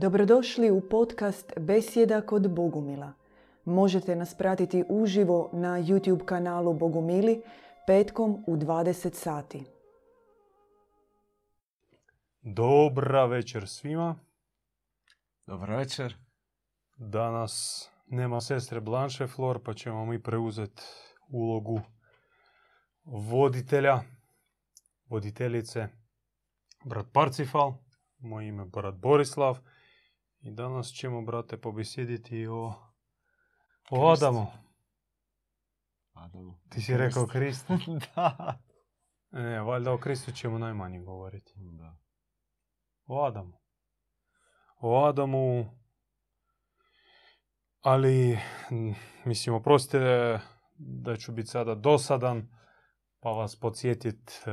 Dobrodošli u podcast Besjeda kod Bogumila. Možete nas pratiti uživo na YouTube kanalu Bogumili petkom u 20 sati. Dobra večer svima. Dobar večer. Danas nema sestre Blanche Flor, pa ćemo mi preuzeti ulogu voditelja, voditeljice, brat Parcifal, moje ime brat Borislav. I danas ćemo, brate, pobesjediti o, o. Adamu. Adamu. Ti si rekao Kristu. da. Ne, valjda o Kristu ćemo najmanje govoriti. da. O Adamu. O Adamu, ali, mislim, oprostite da ću biti sada dosadan, pa vas podsjetit e,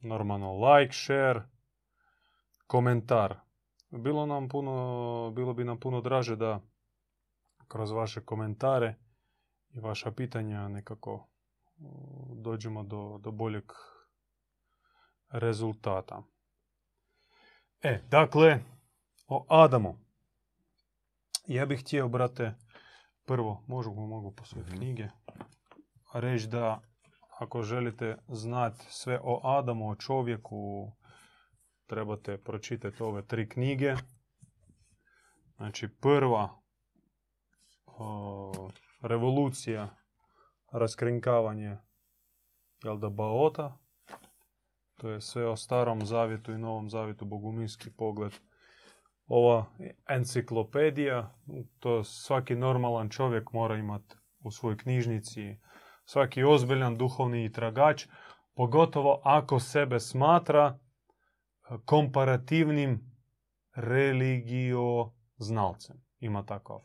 normalno like, share, komentar. Bilo, nam puno, bilo bi nam puno draže da kroz vaše komentare i vaša pitanja nekako dođemo do, do boljeg rezultata. E, dakle, o Adamu. Ja bih htio, brate, prvo, možu, mogu posvojiti Mhm. knjige, reći da ako želite znati sve o Adamu, o čovjeku, trebate pročitati ove tri knjige. Znači, prva o, revolucija, raskrinkavanje jel da Baota, to je sve o starom zavjetu i novom zavjetu, boguminski pogled. Ova enciklopedija, to svaki normalan čovjek mora imati u svojoj knjižnici. Svaki ozbiljan duhovni tragač, pogotovo ako sebe smatra komparativnim religioznalcem. Ima takav,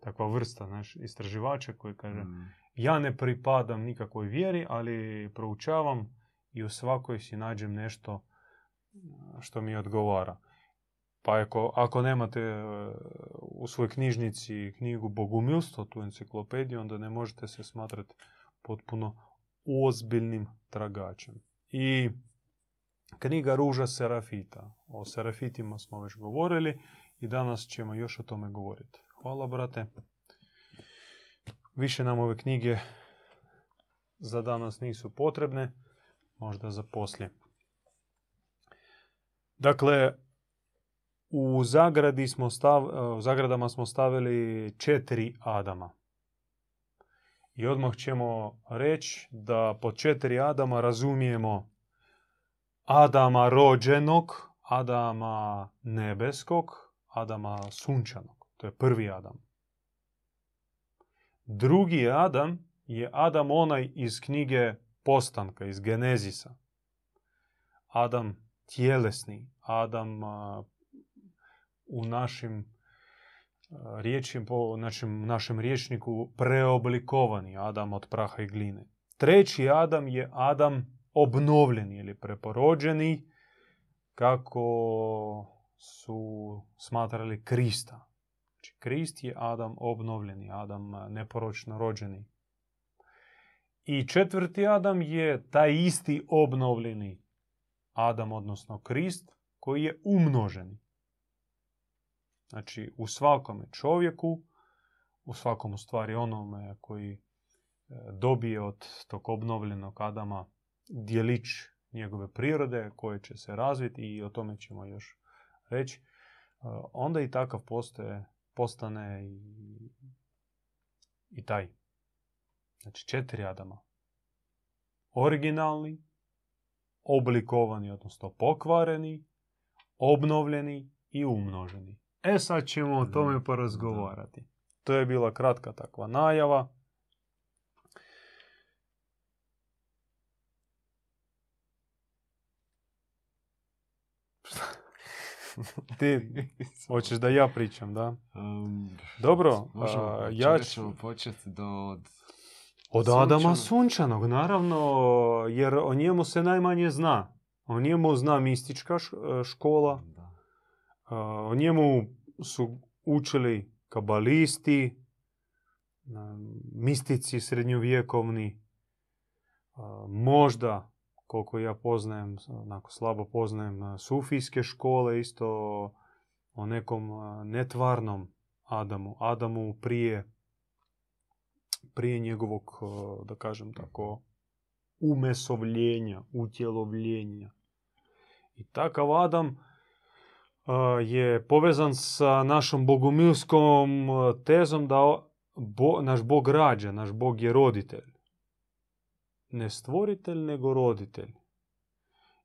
takva vrsta naš, istraživača koji kaže Mm. ja ne pripadam nikakvoj vjeri, ali proučavam i u svakoj si nađem nešto a, što mi odgovara. Pa ako, ako nemate e, u svojoj knjižnici knjigu Bogumilstvo, tu enciklopediju, onda ne možete se smatrati potpuno ozbiljnim tragačem. I knjiga Ruža Serafita. O Serafitima smo već govorili i danas ćemo još o tome govoriti. Hvala, brate. Više nam ove knjige za danas nisu potrebne, možda za poslije. Dakle, u zagradi smo stav, u zagradama smo stavili četiri Adama. I odmah ćemo reći da pod četiri Adama razumijemo Adama rođenog, Adama nebeskog, Adama sunčanog. To je prvi Adam. Drugi Adam je Adam onaj iz knjige Postanka, iz Genezisa. Adam tjelesni, Adam a, u našim riječim, po našem, našem riječniku preoblikovani Adam od praha i gline. Treći Adam je Adam obnovljeni ili preporođeni kako su smatrali Krista. Znači, Krist je Adam obnovljeni, Adam a, neporočno rođeni. I četvrti Adam je taj isti obnovljeni Adam, odnosno Krist, koji je umnoženi. Znači, u svakome čovjeku, u svakom stvari onome koji e, dobije od tog obnovljenog Adama dijelić njegove prirode koje će se razviti i o tome ćemo još reći, e, onda i takav postoje, postane i, i taj. Znači četiri Adama. Originalni, oblikovani, odnosno pokvareni, obnovljeni i umnoženi. E sad ćemo o tome porazgovarati. To je bila kratka takva najava. Ti hoćeš da ja pričam, da? Um, Dobro, možemo, a, ja ću- početi do... Od... Od. Adama sunčanog, naravno, jer o njemu se najmanje zna. O njemu zna mistička š- škola, Da. a, o njemu su učili kabalisti, mistici srednjovjekovni, možda, koliko ja poznajem, onako slabo poznajem, a, sufijske škole isto o nekom a, netvarnom Adamu, Adamu prije, prije njegovog, a, da kažem tako, umesovljenja, utjelovljenja. I takav Adam je povezan sa našom bogumilskom a, tezom da Bo- naš Bog rađa, naš Bog je roditelj. Ne stvoritelj, nego roditelj.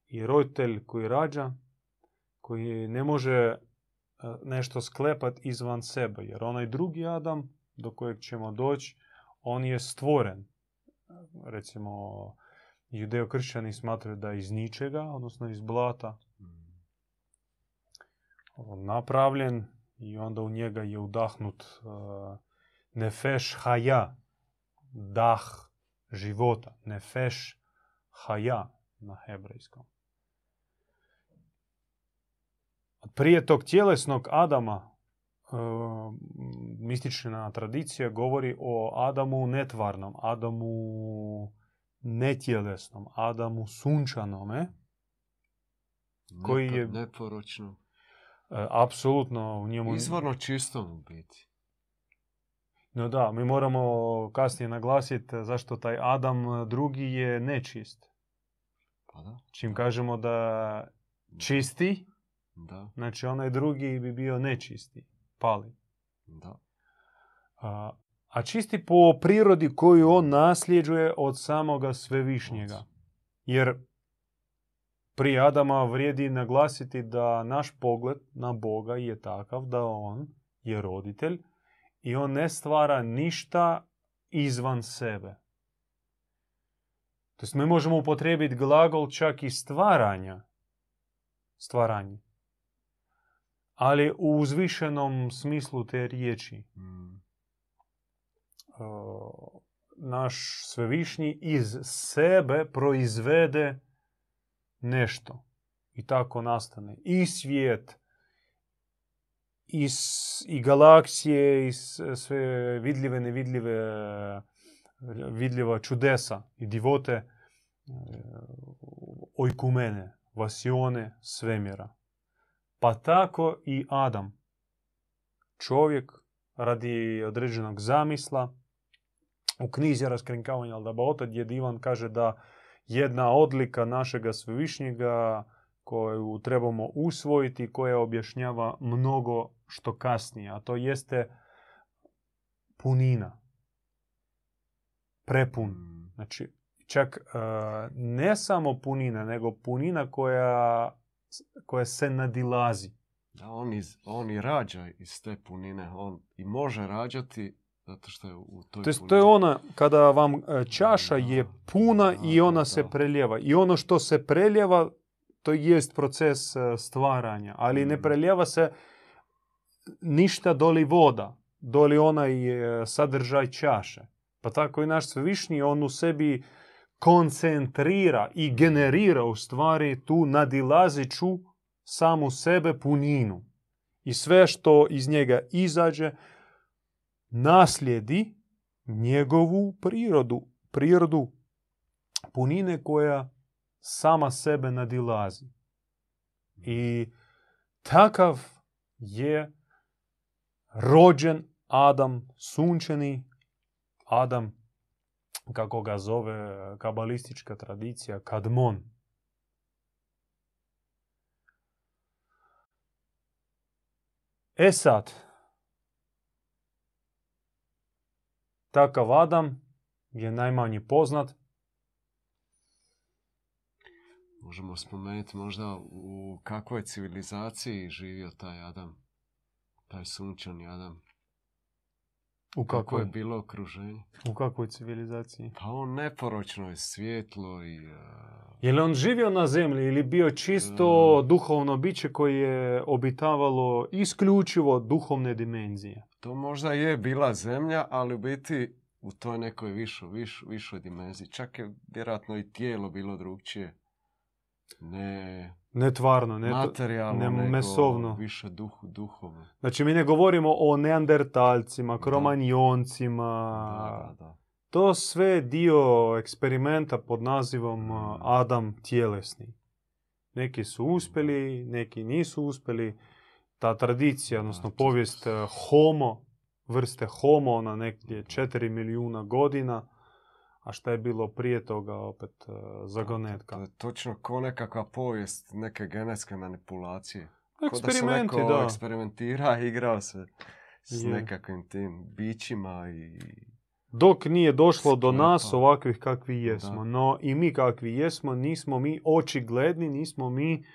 I roditelj koji rađa, koji ne može e, nešto sklepat izvan sebe. Jer onaj drugi Adam, do kojeg ćemo doći, on je stvoren. Recimo, judeo-kršćani smatraju da iz ničega, odnosno iz blata, on napravljen i onda u njega je udahnut uh, nefeš haja, dah života, nefeš haja na hebrejskom. Prije tog tjelesnog Adama uh, mistična tradicija govori o Adamu netvarnom, Adamu netjelesnom, Adamu sunčanome, Koji je- Neporočno. uh, apsolutno u njemu... Izvorno čistom u biti. No da, mi moramo kasnije naglasiti zašto taj Adam drugi je nečist. Pa da. Čim kažemo da čisti, Da, znači onaj drugi bi bio nečisti, pali. da. A, a čisti po prirodi koju on nasljeđuje od samoga svevišnjega. Jer prije Adama vrijedi naglasiti da naš pogled na Boga je takav da on je roditelj i on ne stvara ništa izvan sebe. To mi možemo upotrijebiti glagol čak i stvaranja. Stvaranje. Ali u uzvišenom smislu te riječi. Mm. Naš svevišnji iz sebe proizvede nešto. I tako nastane i svijet, i, s- i galaksije, i s- sve vidljive, nevidljive, vidljiva čudesa i divote e, ojkumene, vasione svemira. Pa tako i Adam. Čovjek radi određenog zamisla u knjizi raskrinkavanja Aldabaota gdje divan kaže da jedna odlika našega svevišnjega koju trebamo usvojiti, koja objašnjava mnogo što kasnije, a to jeste punina. Prepun. Mm. Znači, čak e, ne samo punina, nego punina koja, koja se nadilazi. Da, on, iz, on i rađa iz te punine. On i može rađati zato što je u toj To jest, to je ona kada vam e, čaša je puna da, i ona da, se da. preljeva. I ono što se preljeva, to jest proces e, stvaranja. Ali ne Mhm. preljeva se ništa doli voda, doli onaj e, sadržaj čaše. Pa tako i naš svevišnji, on u sebi koncentrira i generira u stvari tu nadilaziću samu sebe puninu. I sve što iz njega izađe, naslijedi njegovu prirodu, prirodu punine koja sama sebe nadilazi. I takav je rođen Adam sunčani, Adam, kako ga zove kabalistička tradicija, Kadmon. E sad, takav Adam je najmanje poznat. Možemo spomenuti možda u kakvoj civilizaciji živio taj Adam. Taj sunčani Adam. U Kako kakvoj, je bilo okruženje? u kakvoj civilizaciji? Pa on neporočno je svjetlo i... uh, Je li on živio na zemlji ili bio čisto Mm. duhovno biće koje je obitavalo isključivo duhovne dimenzije? To možda je bila zemlja, ali u biti u toj nekoj višoj, viš, višoj dimenziji. Čak je vjerojatno i tijelo bilo drugčije. Ne Ne tvarno, ne, materijalno, ne mesovno. više duh, duhovno. Znači mi ne govorimo o neandertalcima, kromanjoncima. Da, da, da. To sve dio eksperimenta pod nazivom a, Adam tjelesni. Neki su uspjeli, neki nisu uspjeli. ta tradicija, odnosno povijest e, homo, vrste homo na negdje 4 milijuna godina, a šta je bilo prije toga opet e, zagonetka. To je točno ko nekakva povijest neke genetske manipulacije. Ko da se Eksperimenti, neko da. eksperimentira i igrao se s Je. nekakvim tim bićima i... Dok nije došlo do nas ovakvih kakvi jesmo. Da. No i mi kakvi jesmo, nismo mi očigledni, nismo mi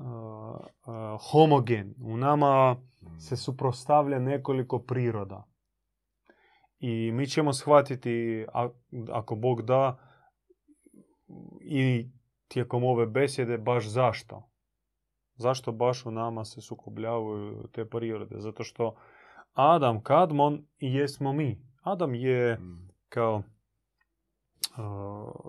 uh, uh, homogeni. U nama se suprostavlja nekoliko priroda. I mi ćemo shvatiti, ako Bog da, i tijekom ove besjede baš zašto. Zašto baš u nama se sukobljavaju te prirode? Zato što Adam, Kadmon jesmo mi. Adam je Mm. kao uh,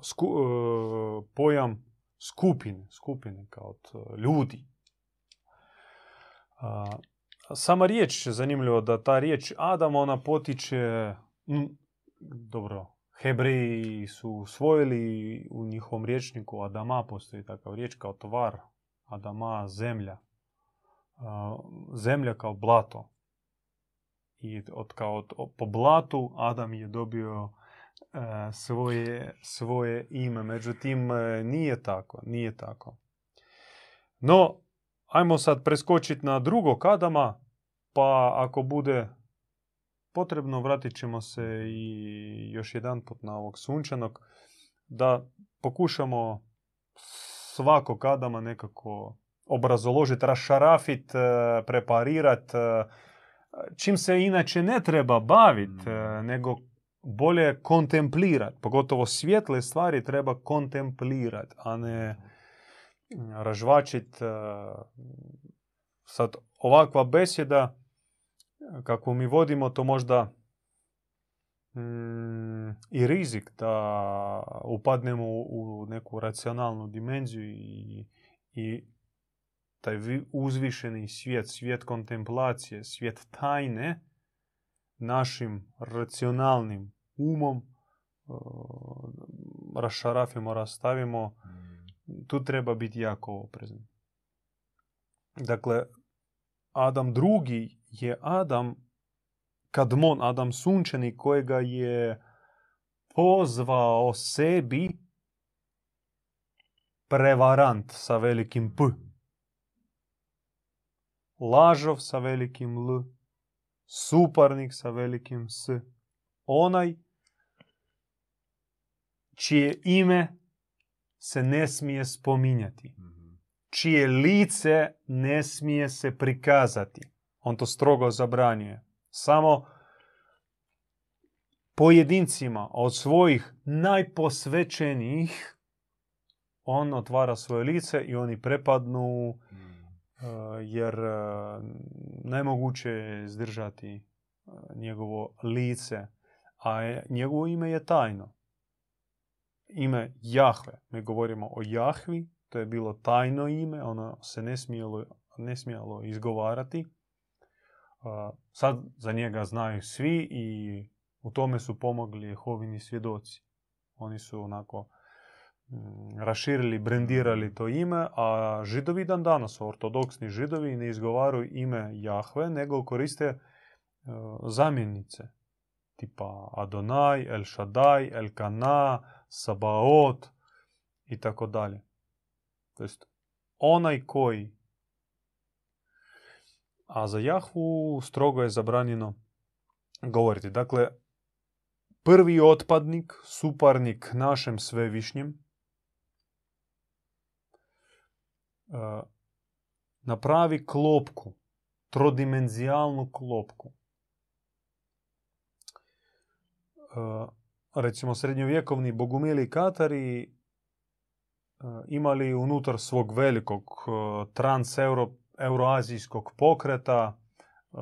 sku- uh, pojam skupine, skupine kao od uh, ljudi. A, sama riječ, zanimljivo da ta riječ Adam, ona potiče, dobro, Hebreji su usvojili u njihovom riječniku Adama, postoji takav riječ kao tvar, Adama, zemlja. Zemlja kao blato. I od, kao po blatu Adam je dobio e, svoje, svoje ime. Međutim, e, nije tako, nije tako. No, ajmo sad preskočiti na drugog Adama, pa ako bude potrebno, vratit ćemo se i još jedan put na ovog sunčanog, da pokušamo svakog Adama nekako obrazoložiti, rašarafit, e, preparirat, e, čim se inače ne treba baviti, Mm. nego bolje kontemplirat. Pogotovo svjetle stvari treba kontemplirat, a ne ražvačit. e, Sad, ovakva besjeda, kakvu mi vodimo, to možda mm, i rizik da upadnemo u neku racionalnu dimenziju i, i taj vi- uzvišeni svijet, svijet kontemplacije, svijet tajne, našim racionalnim umom uh, rašarafimo, rastavimo, tu treba biti jako oprezan. Dakle, Adam drugi je Adam Kadmon, Adam sunčani kojega je pozvao sebi prevarant sa velikim P. Lažov sa velikim L. Suparnik sa velikim S. Onaj čije ime se ne smije spominjati Mhm. čije lice ne smije se prikazati. On to strogo zabranjuje. Samo pojedincima od svojih najposvećenijih on otvara svoje lice i oni prepadnu Mhm. e, jer e, nemoguće je izdržati e, njegovo lice, a je- njegovo ime je tajno. Ime Jahve. Mi govorimo o Jahvi, to je bilo tajno ime, ono se ne smjelo, ne smjelo izgovarati. Sad za njega znaju svi i u tome su pomogli Jehovini svjedoci. Oni su onako mm, raširili, brendirali to ime, a židovi dan danas, ortodoksni židovi, ne izgovaraju ime Jahve, nego koriste e, zamjenice. Tipa Adonai, El Shaddai, El Kana, Sabaot i tako dalje. To jest onaj koji. A za Jahvu strogo je zabranjeno govoriti. Dakle, prvi otpadnik, suparnik našem svevišnjem, e, napravi klopku, trodimenzijalnu klopku. Recimo srednjovjekovni bogumili Katari e, imali unutar svog velikog e, trans-euroazijskog pokreta e,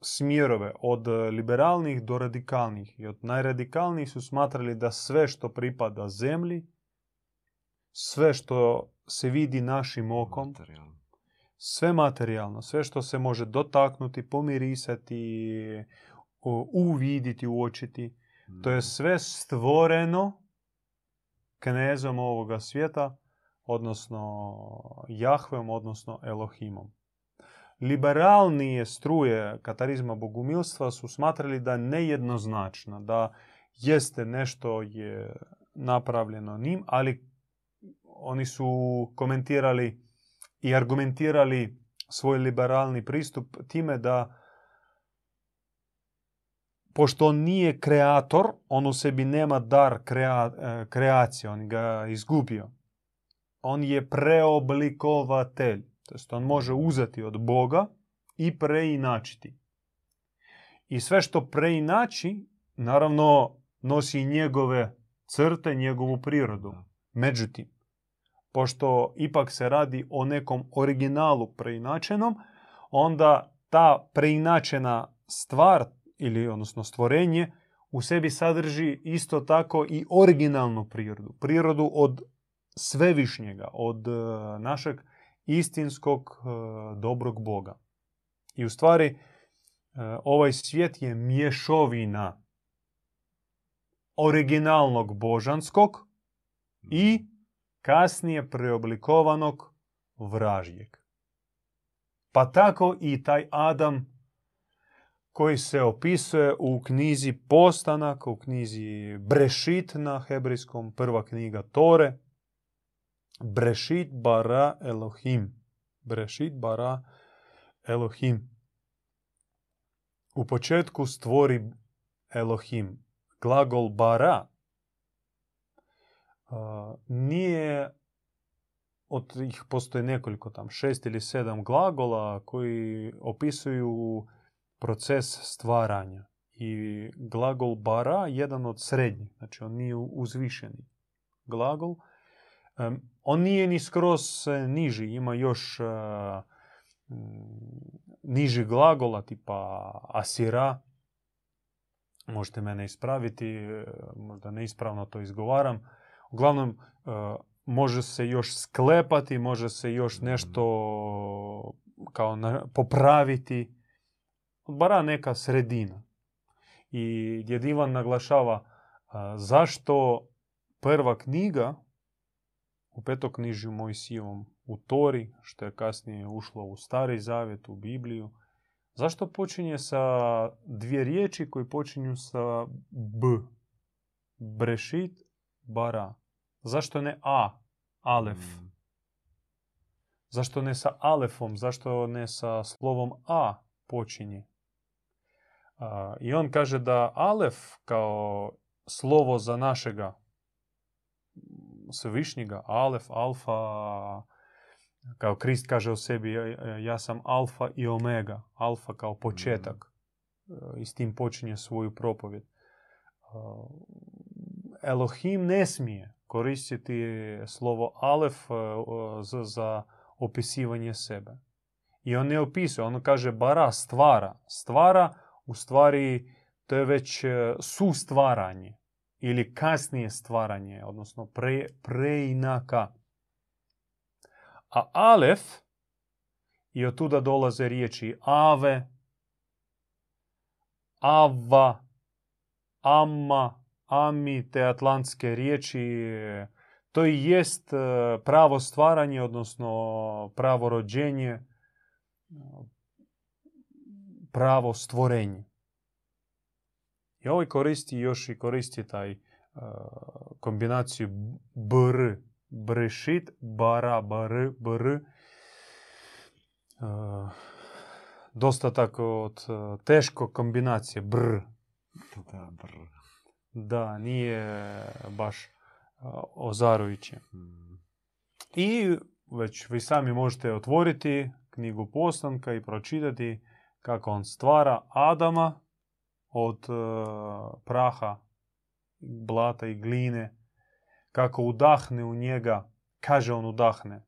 smjerove od liberalnih do radikalnih. I od najradikalnijih su smatrali da sve što pripada zemlji, sve što se vidi našim okom, sve materijalno, sve što se može dotaknuti, pomirisati, uviditi, uočiti, to je Mhm. sve stvoreno knezom ovoga svijeta, odnosno Jahvem, odnosno Elohimom. liberalnije struje katarizma bogumilstva su smatrali da nejednoznačna, da jeste nešto je napravljeno njim, ali oni su komentirali i argumentirali svoj liberalni pristup time da pošto on nije kreator, on u sebi nema dar krea, e, kreacije, on ga izgubio. On je preoblikovatelj, to jest on može uzeti od Boga i preinačiti. I sve što preinači, naravno, nosi njegove crte, njegovu prirodu. Međutim, pošto ipak se radi o nekom originalu preinačenom, onda ta preinačena stvar ili odnosno stvorenje u sebi sadrži isto tako i originalnu prirodu. Prirodu od svevišnjega, od e, našeg istinskog e, dobrog Boga. I u stvari e, ovaj svijet je mješovina originalnog božanskog i kasnije preoblikovanog vražjeg. Pa tako i taj Adam koji se opisuje u knjizi Postanak, u knjizi Brešit na hebrejskom, prva knjiga Tore. Brešit bara Elohim. Brešit bara Elohim. U početku stvori Elohim. Glagol bara nije od ih postoje nekoliko tam, šest ili sedam glagola koji opisuju proces stvaranja. I glagol bara jedan od srednjih, znači on nije uzvišeni glagol. On nije ni skroz niži, ima još niži glagola tipa asira. Možete mene ispraviti, e, možda neispravno to izgovaram. Uglavnom, može se još sklepati, može se još nešto kao popraviti bara neka sredina. I djed Ivan naglašava zašto prva knjiga u petoknižju Mojsijevom u Tori, što je kasnije ušlo u Stari Zavjet, u Bibliju, zašto počinje sa dvije riječi koji počinju sa B? Brešit, bara. Zašto ne A, Alef? Mm. Zašto ne sa Alefom? Zašto ne sa slovom A počinje? I on kaže da Alef kao slovo za našega svevišnjega, Alef, Alfa, kao Krist kaže o sebi, ja sam Alfa i Omega, Alfa kao početak. I s tim počinje svoju propovjed. Elohim ne smije koristiti slovo Alef za opisivanje sebe. I on ne opisuje, on kaže bara stvara. Stvara u stvari to je već e, sustvaranje ili kasnije stvaranje, odnosno pre, preinaka. A alef, i od tuda dolaze riječi ave, ava, amma, ami, te atlantske riječi, to i jest e, pravo stvaranje, odnosno pravo rođenje, pravo stvorenje. I ovaj koristi još i koristi taj uh, kombinaciju br, brešit, bara, br, br. Uh, dosta tako od uh, teško kombinacije br. Da, br. Da, nije baš ozarujuće. Hmm. I već vi sami možete otvoriti knjigu Postanka i pročitati kako on stvara Adama od e, praha, blata i gline, kako udahne u njega, kaže on udahne.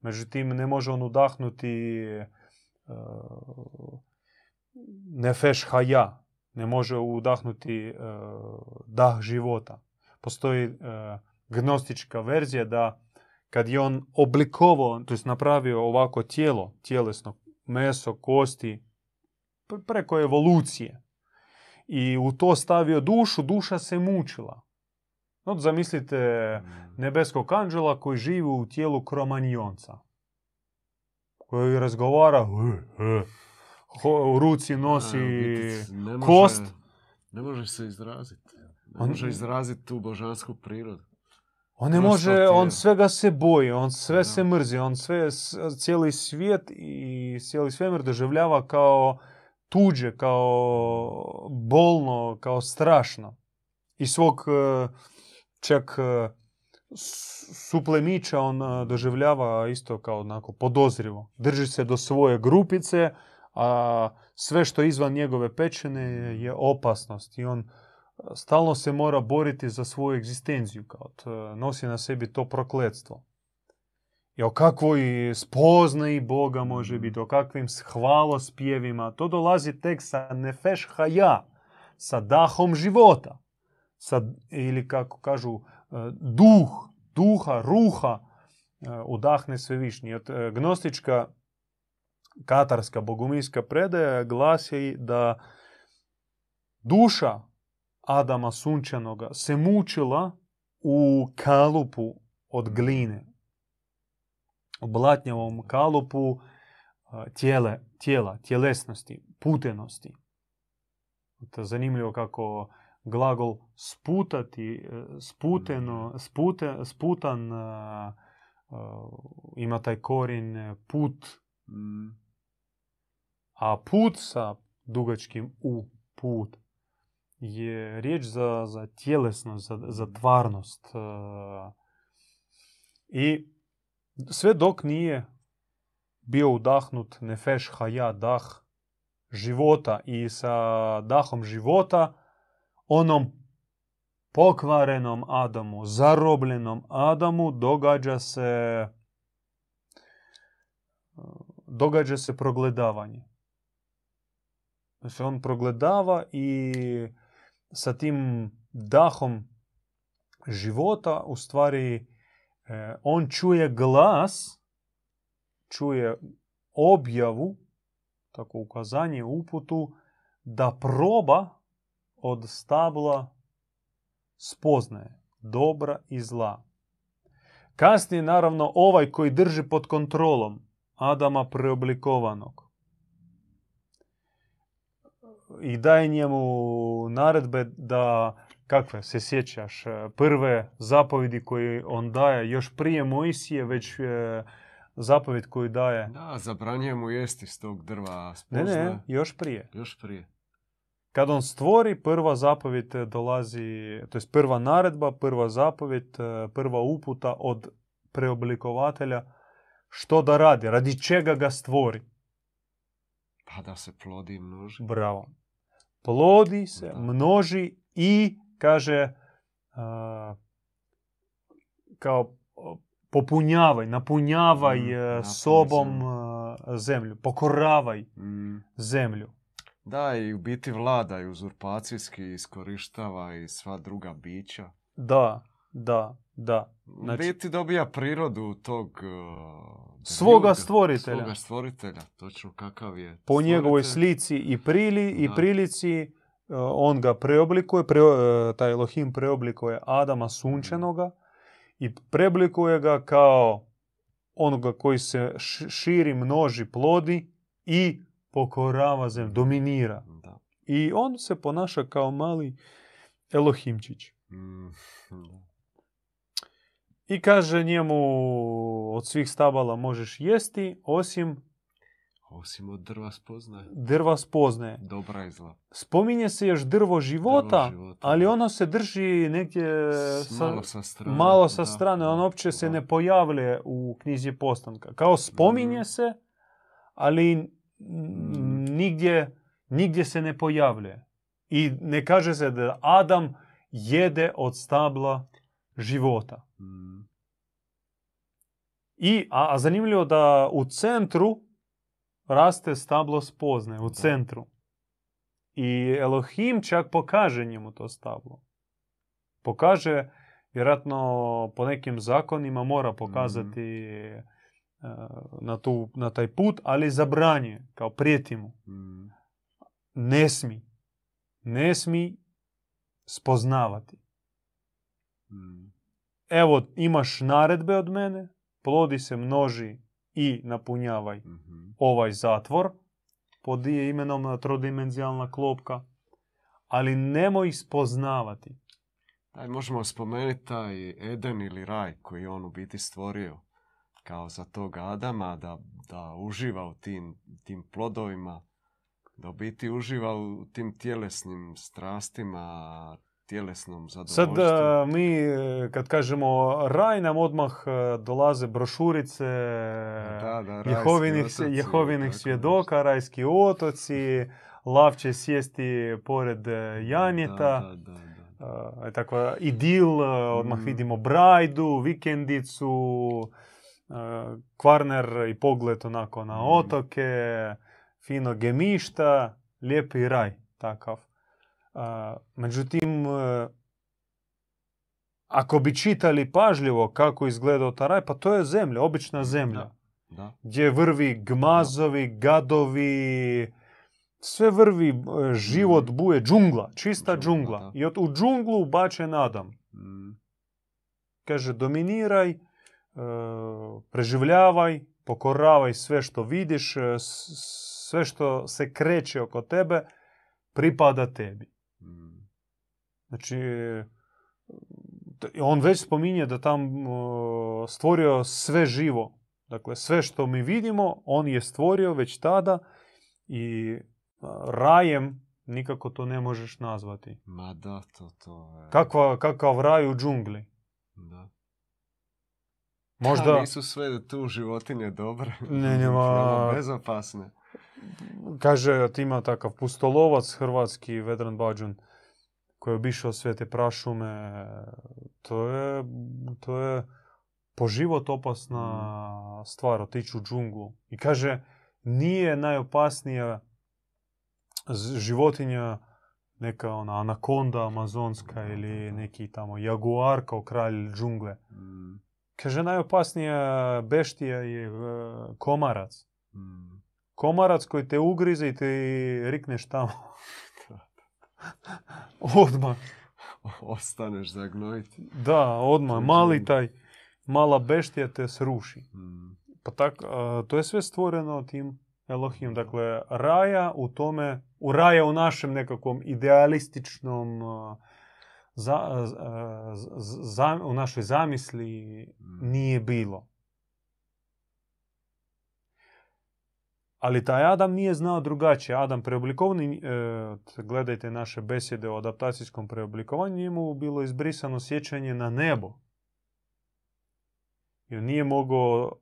Međutim, ne može on udahnuti uh, nefeš haja, ne može udahnuti uh, dah života. Postoji gnostička verzija da kad je on oblikovao, to jest napravio ovako tijelo, tjelesno, meso, kosti, preko evolucije. I u to stavio dušu, duša se mučila. No, zamislite mm. nebeskog anđela koji živi u tijelu kromanionca. koji razgovara, "E, e", u ruci nosi biti ne može- kost. Ne može se izraziti. Ne On- može izraziti tu božansku prirodu. On ne može, on svega se boji, on sve Da. se mrzi, on sve, cijeli svijet i cijeli svemir doživljava kao tuđe, kao bolno, kao strašno. I svog e, čak e, suplemića on e, doživljava isto kao onako podozrivo. Drži se do svoje grupice, a sve što izvan njegove pećine je opasnost i on stalno se mora boriti za svoju egzistenciju, kao nosi na sebi to prokletstvo. I o kakvoj spoznaji Boga može biti, o kakvim hvalospjevima. To dolazi tek sa nefeš haja, sa dahom života. Sa, ili kako kažu, e, duh, duha, ruha, e, udahne svevišnji. E, Gnostička katarska bogumilska predaja glasi da duša Adama sunčanoga se mučila u kalupu od gline. U blatnjavom kalupu a, tijele, tijela, tjelesnosti, putenosti. To je zanimljivo kako glagol sputati, e, sputeno, spute, sputan a, ima taj korijen e, put, Mm. a put sa dugačkim u put je riječ za, za tjelesnost, za, za tvarnost. e, I sve dok nije bio udahnut nefeš haja, dah života i sa dahom života onom pokvarenom Adamu, zarobljenom Adamu događa se događa se progledavanje. Znači on progledava i sa tim dahom života u stvari on čuje glas, čuje objavu, tako ukazanje, uputu, da proba od stabla spoznaje dobra i zla. Kasnije, naravno, ovaj koji drži pod kontrolom Adama preoblikovanog i daje njemu naredbe da, kakve se sjećaš, e, prve zapovjedi koje on daje još prije Mojsije, već e, zapovjed koju daje. Da, zabranjuje mu jesti s tog drva Ne, spoznaje. ne, još prije. Još prije. Kad on stvori, prva zapovjed dolazi, to jest prva naredba, prva zapovjed, e, prva uputa od preoblikovatelja što da radi, radi čega ga stvori. Pa da se plodi i množi. Bravo. Plodi se, Da. množi i, kaže, a, kao popunjavaj, napunjavaj Mm, e, sobom zemlju. zemlju, pokoravaj Mm. zemlju. Da, i u biti vlada i uzurpacijski iskorištava i sva druga bića. Da, da, da. Znači- biti dobija prirodu tog... uh, Svoga stvoritelja. Svoga stvoritelja, točno kakav je. po njegovoj slici i prili i prilici on ga preoblikuje, pre, e, taj Elohim preoblikuje Adama sunčanoga i preoblikuje ga kao onoga koji se širi, množi, plodi i pokorava zemlju, dominira. Da. I on se ponaša kao mali Elohimčić. Mm, da. I kaže njemu od svih stabala možeš jesti osim Osim od drva spoznaje. drva spoznaje. Dobra i zla. Spominje se još drvo života, Drvo života, ali da. ono se drži negdje sa, malo sa strane. malo sa strane. da, On uopće se ne pojavlja u knjizi postanka. Kao spominje Mhm. se, ali n- Mhm. nigdje, nigdje se ne pojavljuje. I ne kaže se da Adam jede od stabla života. Mm, I, a, a zanimljivo da u centru raste stablo spozne, u centru. I Elohim čak pokaže njemu to stablo. Pokaže, vjerojatno po nekim zakonima mora pokazati e, na, tu, na taj put, ali zabranjuje, kao prijeti mu. mm, Ne smi. Ne smi spoznavati. mm. Evo, imaš naredbe od mene, plodi se, množi i napunjavaj Mhm. ovaj zatvor pod imenom trodimenzijalna klopka, ali nemoj ih spoznavati. Taj možemo spomenuti taj Eden ili raj koji on u biti stvorio kao za tog Adama da, da uživa u tim, tim plodovima, da u biti uživa u tim tjelesnim strastima, tjelesnom Sad zadovoljstvu. a, mi e, kad kažemo raj nam odmah e, dolaze brošurice Da, da, Jehovinih, otoci, Jehovinih tako svjedoka, rajski otoci, lav će sjesti pored e, janjeta. Da, je takva idil, odmah Mm. vidimo brajdu, vikendicu, kvarner i pogled onako na Mm. otoke, fino gemišta, lijepi raj takav. Međutim, e, ako bi čitali pažljivo kako izgledao taj raj, pa to je zemlja, obična zemlja. Da. Gdje vrvi gmazovi, gadovi, sve vrvi, e, život Mhm. buje, džungla, čista Džungla, da. I od, u džunglu bačen Adam. Mm, Kaže, dominiraj, e, preživljavaj, pokoravaj sve što vidiš, sve što se kreće oko tebe, pripada tebi. Znači, on već spominje da tam e, stvorio sve živo. Dakle, sve što mi vidimo, on je stvorio već tada i e, rajem nikako to ne možeš nazvati. Ma da, to, to je... Kakva, kakav raj u džungli. Da. Možda... A nisu sve tu životinje dobre. Ne, nema- Bezopasne. Kaže, ima takav pustolovac hrvatski, Vedran Bađun, koji je obišao sve te prašume. To je, to je po život opasna stvar, otići u džunglu. I kaže, nije najopasnija životinja neka ona anakonda amazonska ili neki tamo jaguar kao kralj džungle. Mm, Kaže, najopasnija beštija je e, komarac. mm. komarac koji te ugrize i ti rikneš tamo. Odmah. Ostaneš zagnojiti. Da, odmah. Mali taj, mala beštija te sruši. Mm, Pa tak, a, to je sve stvoreno tim Elohim. Dakle, raja u tome, u raja u našem nekakvom idealističnom, a, za, a, u našoj zamisli mm. nije bilo. Ali taj Adam nije znao drugačije. Adam preoblikovani, e, gledajte naše besjede o adaptacijskom preoblikovanju, njemu bilo izbrisano sjećanje na nebo. I on nije mogao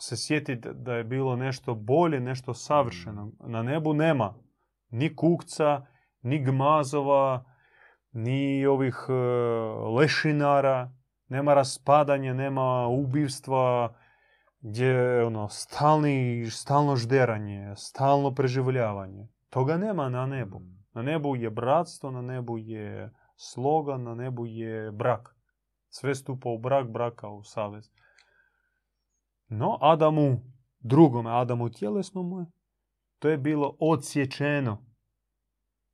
se sjetiti da je bilo nešto bolje, nešto savršeno. Na nebu nema ni kukca, ni gmazova, ni ovih e, lešinara, nema raspadanja, nema ubivstva, gdje je ono, stalni, stalno žderanje, stalno preživljavanje. Toga nema na nebu. Na nebu je bratstvo, na nebu je sloga, na nebu je brak. Sve stupa u brak, braka u savez. No, Adamu, drugome Adamu tjelesnomu, to je bilo odsječeno,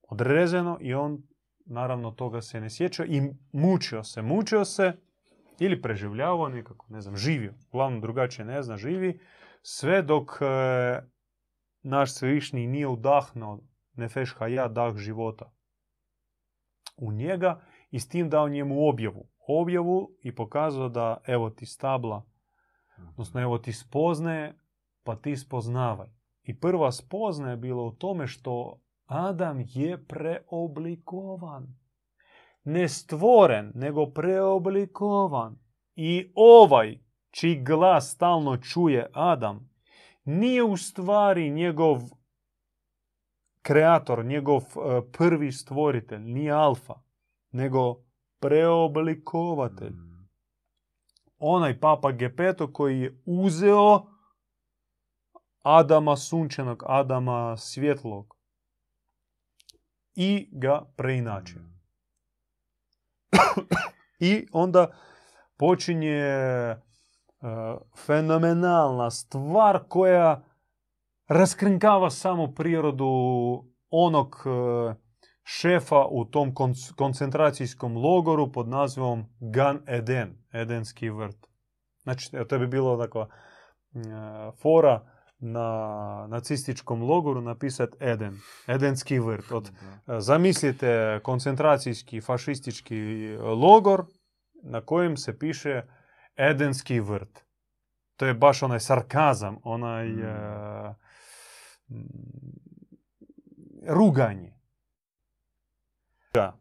odrezano i on naravno toga se ne sjeća i mučio se. Mučio se ili preživljavao nekako, ne znam, živio. Uglavnom drugačije ne zna, živi. Sve dok e, naš svevišnji nije udahnuo nefeš ja dah života u njega i s tim dao njemu objavu. Objavu i pokazao da evo ti stabla, odnosno evo ti spoznaje, pa ti spoznavaj. I prva spoznaja je bila u tome što Adam je preoblikovan. Ne stvoren, nego preoblikovan. I ovaj, čiji glas stalno čuje Adam, nije u stvari njegov kreator, njegov e, prvi stvoritelj, nije alfa, nego preoblikovatelj Mm. onaj papa Gepeto koji je uzeo Adama sunčanog, Adama svjetlog i ga preinačio. I onda počinje e, fenomenalna stvar koja raskrinkava samo prirodu onog e, šefa u tom konc- koncentracijskom logoru pod nazivom Gan Eden, Edenski vrt. Znači, to bi bilo takva fora na nacističkom logoru napisati Eden, Edenski vrt. Od, Da. zamislite koncentracijski fašistički logor na kojem se piše Edenski vrt. To je baš onaj sarkazam, onaj Mm. e, mm, ruganje. Da.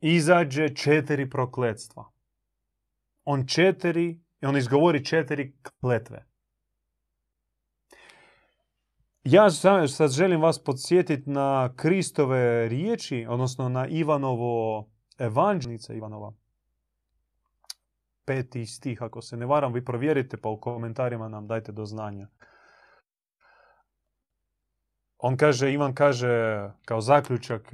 Izađe četiri prokletstva. On četiri, on izgovori četiri kletve. Ja sa- sad želim vas podsjetiti na Kristove riječi, odnosno na Ivanovo evanđelnica Ivanova. Peti stih, ako se ne varam, vi provjerite pa u komentarima nam dajte do znanja. On kaže, Ivan kaže kao zaključak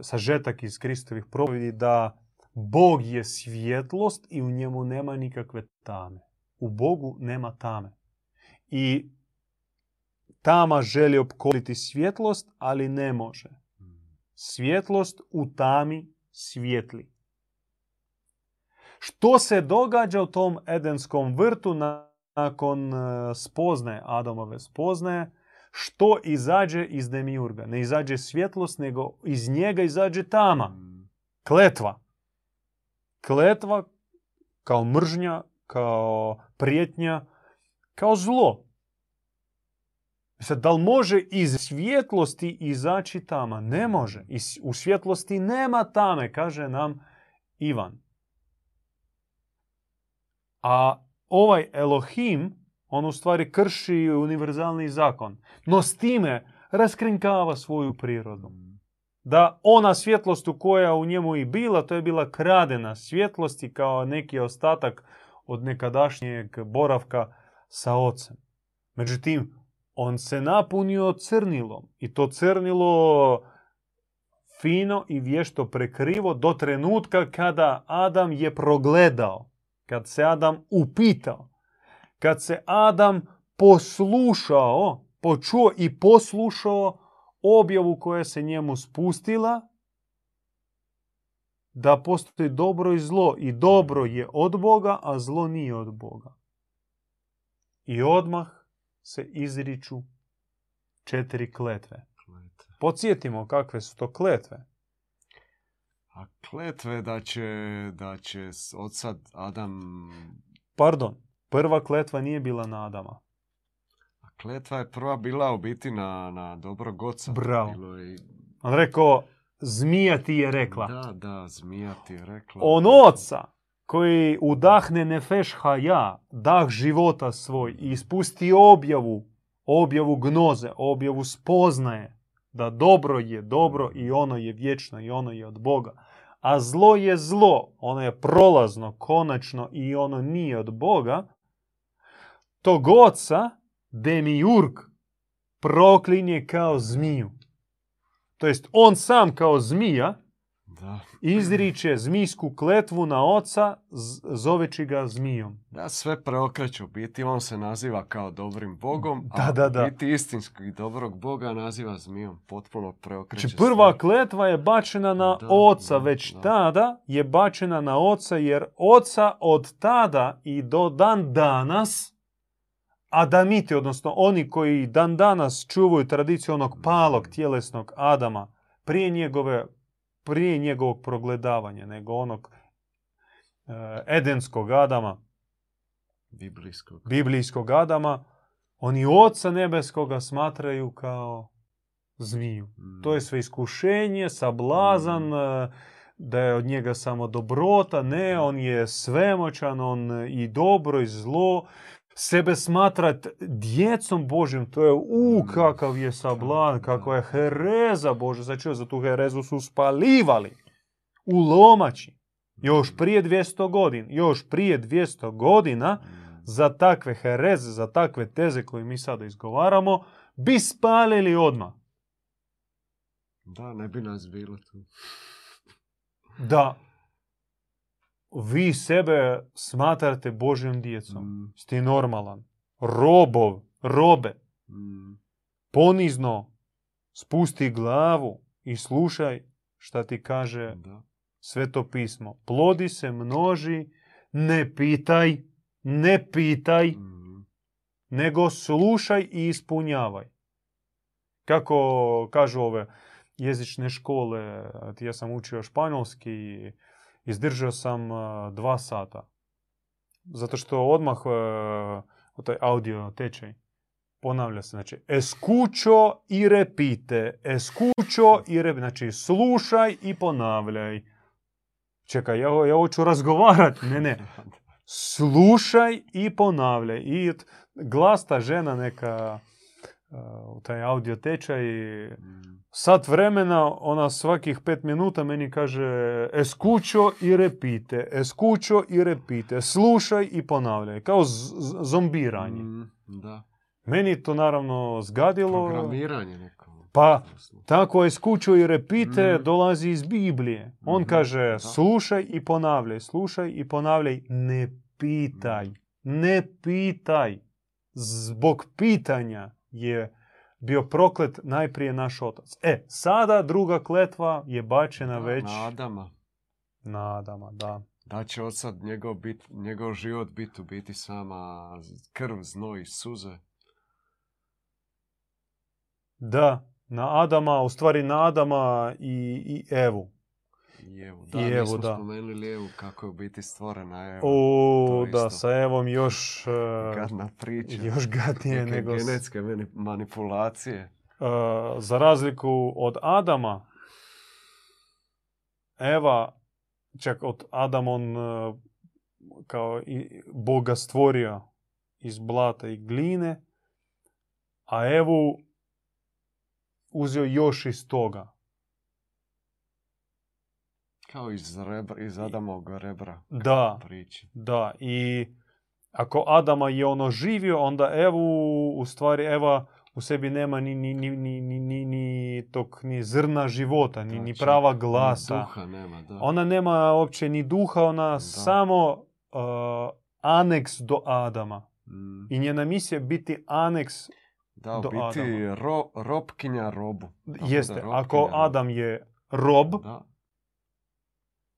sažetak iz Kristovih propovjedi da Bog je svjetlost i u njemu nema nikakve tame. U Bogu nema tame. I tama želi opkoliti svjetlost, ali ne može. Svjetlost u tami svijetli. Što se događa u tom Edenskom vrtu na- nakon e, spoznaje, Adamove spoznaje? Što izađe iz demiurga? Ne izađe svjetlost, nego iz njega izađe tama. Kletva. Kletva kao mržnja, kao prijetnja, kao zlo. Sad, da li može iz svjetlosti izaći tama? Ne može. U svjetlosti nema tame, kaže nam Ivan. A ovaj Elohim, on u stvari krši univerzalni zakon. No s time raskrinkava svoju prirodu da ona svjetlost u koja u njemu i bila, to je bila kradena svjetlost i kao neki ostatak od nekadašnjeg boravka sa ocem. Međutim, on se napunio crnilom i to crnilo fino i vješto prekrivo do trenutka kada Adam je progledao, kad se Adam upitao, kad se Adam poslušao, počuo i poslušao objavu koja se njemu spustila da postoji dobro i zlo i dobro je od Boga, a zlo nije od Boga. I odmah se izriču četiri kletve. Podsjetimo kakve su to kletve. A kletve da će, da će od sad Adam... Pardon, prva kletva nije bila na Adama. A kletva je prva bila u biti na, na dobrog oca. Bravo. Bilo je i- On rekao, zmija ti je rekla. Da, da, zmija ti je rekla. On oca koji udahne nefeš haja, dah života svoj i ispusti objavu, objavu gnoze, objavu spoznaje da dobro je dobro i ono je vječno i ono je od Boga. A zlo je zlo, ono je prolazno, konačno i ono nije od Boga. Tog oca Demiurg proklinje kao zmiju. To jest on sam kao zmija Da. izriče zmijsku kletvu na oca, zoveći ga zmijom. Da, sve preokreće. U biti on se naziva kao dobrim bogom, Da, a da, da. biti istinskog i dobrog boga naziva zmijom. Potpuno preokreće Znači prva kletva je bačena na Da, oca, već da. tada je bačena na oca, jer oca od tada i do dan danas, Adamiti, odnosno oni koji dan danas čuvaju tradiciju onog palog tjelesnog Adama, prije njegove prije njegovog progledavanja, nego onog e, edenskog Adama, Biblijskog. biblijskog Adama, oni oca nebeskoga smatraju kao zmiju. Mm. To je sve iskušenje, sablazan, Mm. e, da je od njega samo dobrota. Ne, on je svemoćan, on i dobro i zlo. Sebe smatrat djecom Božjom, to je u Mm. kakav je sablazan, Da, kakva je hereza Bože. Znači, za tu herezu su spalivali u lomači. Još prije 200 godina, još prije 200 godina, Mm. za takve hereze, za takve teze koje mi sada izgovaramo, bi spalili odmah. Da, ne bi nas bilo tu. Da vi sebe smatrate Božjom djecom. Mm. Sti normalan. Robov, robe, Mm. ponizno spusti glavu i slušaj šta ti kaže Da. sveto pismo. Plodi se, množi, ne pitaj, ne pitaj, Mhm. nego slušaj i ispunjavaj. Kako kažu ove jezične škole, ja sam učio španjolski i izdržao sam a, dva sata. Zato što odmah a, taj audio tečaj ponavlja se. Znači, escucho i repite. Escucho i repite. Znači, slušaj i ponavljaj. Čekaj, ja, ja hoću razgovarati. Ne, ne. Slušaj i ponavljaj. I glas ta žena neka u taj audio tečaj Mhm. sat vremena, ona svakih pet minuta meni kaže escucho i repite, escucho i repite, slušaj i ponavljaj, kao z- z- zombiranje. Mhm, Da. Meni to naravno zgadilo. Programiranje neko. Pa, tako escucho i repite Mhm. dolazi iz Biblije. On Mhm, kaže da. slušaj i ponavljaj, slušaj i ponavljaj, ne pitaj, Mhm. ne pitaj. Zbog pitanja je bio proklet najprije naš otac. E, sada druga kletva je bačena Da, već Na Adama. na Adama, da. Da će od sad njegov, bit, njegov život biti u biti sama krv, znoj i suze. Da, na Adama, u stvari na Adama i, i Evu. I evo, da, I Evu, da. spomenuli Evu kako je u biti stvorena Eva. O, da, isto. sa Evom još, e, Gadna priča. još gadnije Neke nego... genetske mani- manipulacije. E, za razliku od Adama, Eva, čak od Adam on e, kao i Boga stvorio iz blata i gline, a Evu uzeo još iz toga. Kao iz, rebra, iz Adamovog rebra Da, priče. da. I ako Adama je ono živio, onda Evu, u stvari Eva u sebi nema ni, ni, ni, ni, ni, ni, ni tog ni zrna života, ni, ni Tačno. prava Ni glasa. Duha nema, da. Ona nema uopće ni duha, ona samo uh, aneks do Adama. Mm. I njena misija biti aneks. Da, do biti Adama. ro, robkinja robu. Da Jeste, ako robkinja robu. Adam je rob, Da,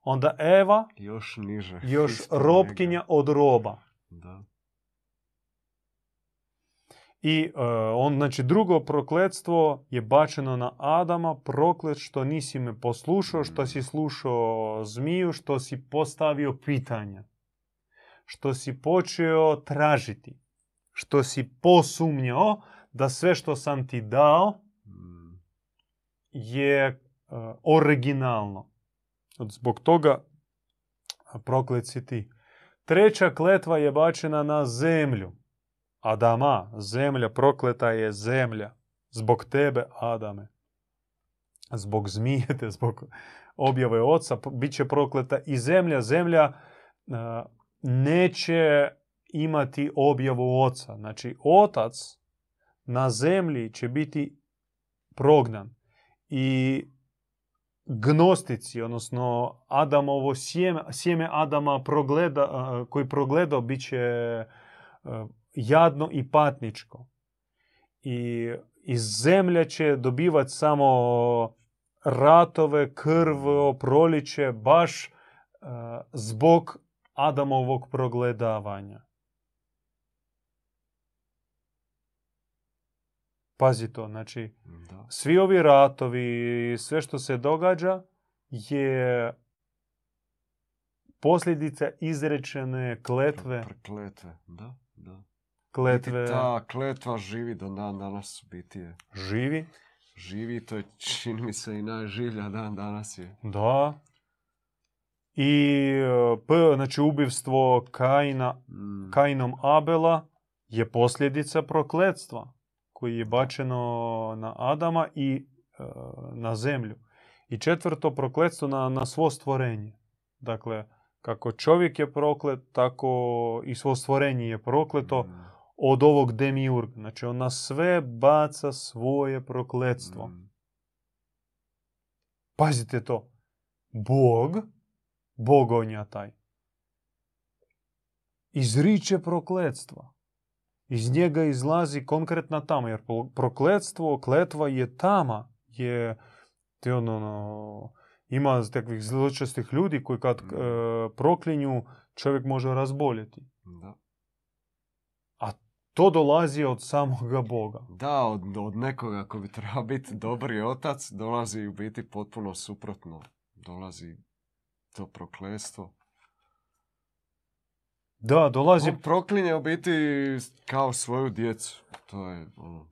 onda Eva još niže. još ispod robkinja njega. od roba. Da. I uh, on, znači, drugo prokletstvo je bačeno na Adama, proklet što nisi me poslušao, što si slušao zmiju, što si postavio pitanja, što si počeo tražiti, što si posumnjao da sve što sam ti dao Mm. je uh, originalno. Zbog toga proklet si ti. Treća kletva je bačena na zemlju. Adama, zemlja, prokleta je zemlja. Zbog tebe, Adame. Zbog zmijete, zbog objave oca, bit će prokleta i zemlja. Zemlja neće imati objavu oca. Znači, otac na zemlji će biti prognan. I gnostici, odnosno Adamovo sjeme, sjeme Adama progleda, koji progledao bit će jadno i patničko. I iz zemlje će dobivati samo ratove, krv, proliče, baš zbog Adamovog progledavanja. Pazi to, znači Da. svi ovi ratovi, sve što se događa je posljedica izrečene kletve, Prekletve, da, da. kletve Biti Ta kletva živi do dan danas biti je. živi, Živi, to je čini mi se i najživlja dan danas je. da. I p, znači ubivstvo Kaina, Mm. Kainom Abela je posljedica prokletstva koji je bačeno na Adama i e, na zemlju. I četvrto prokletstvo na, na svo stvorenje. Dakle, kako čovjek je proklet, tako i svo stvorenje je prokleto Mm. od ovog demiurga. Znači, on na sve baca svoje prokletstvo. Mm. Pazite to. Bog, bogonja taj, izriče prokletstva. Iz njega izlazi konkretna tama, jer pro- prokletstvo, kletva je tama, je te ono, ono, ima takvih zločestih ljudi koji kad Mm. e, proklinju čovjek može razboljeti. Da. to dolazi od samoga Boga. Da, od, od nekoga ko bi trebao biti dobri otac, dolazi u biti potpuno suprotno. Dolazi to proklestvo. Da, dolazi... On proklinje u biti kao svoju djecu. To je ono,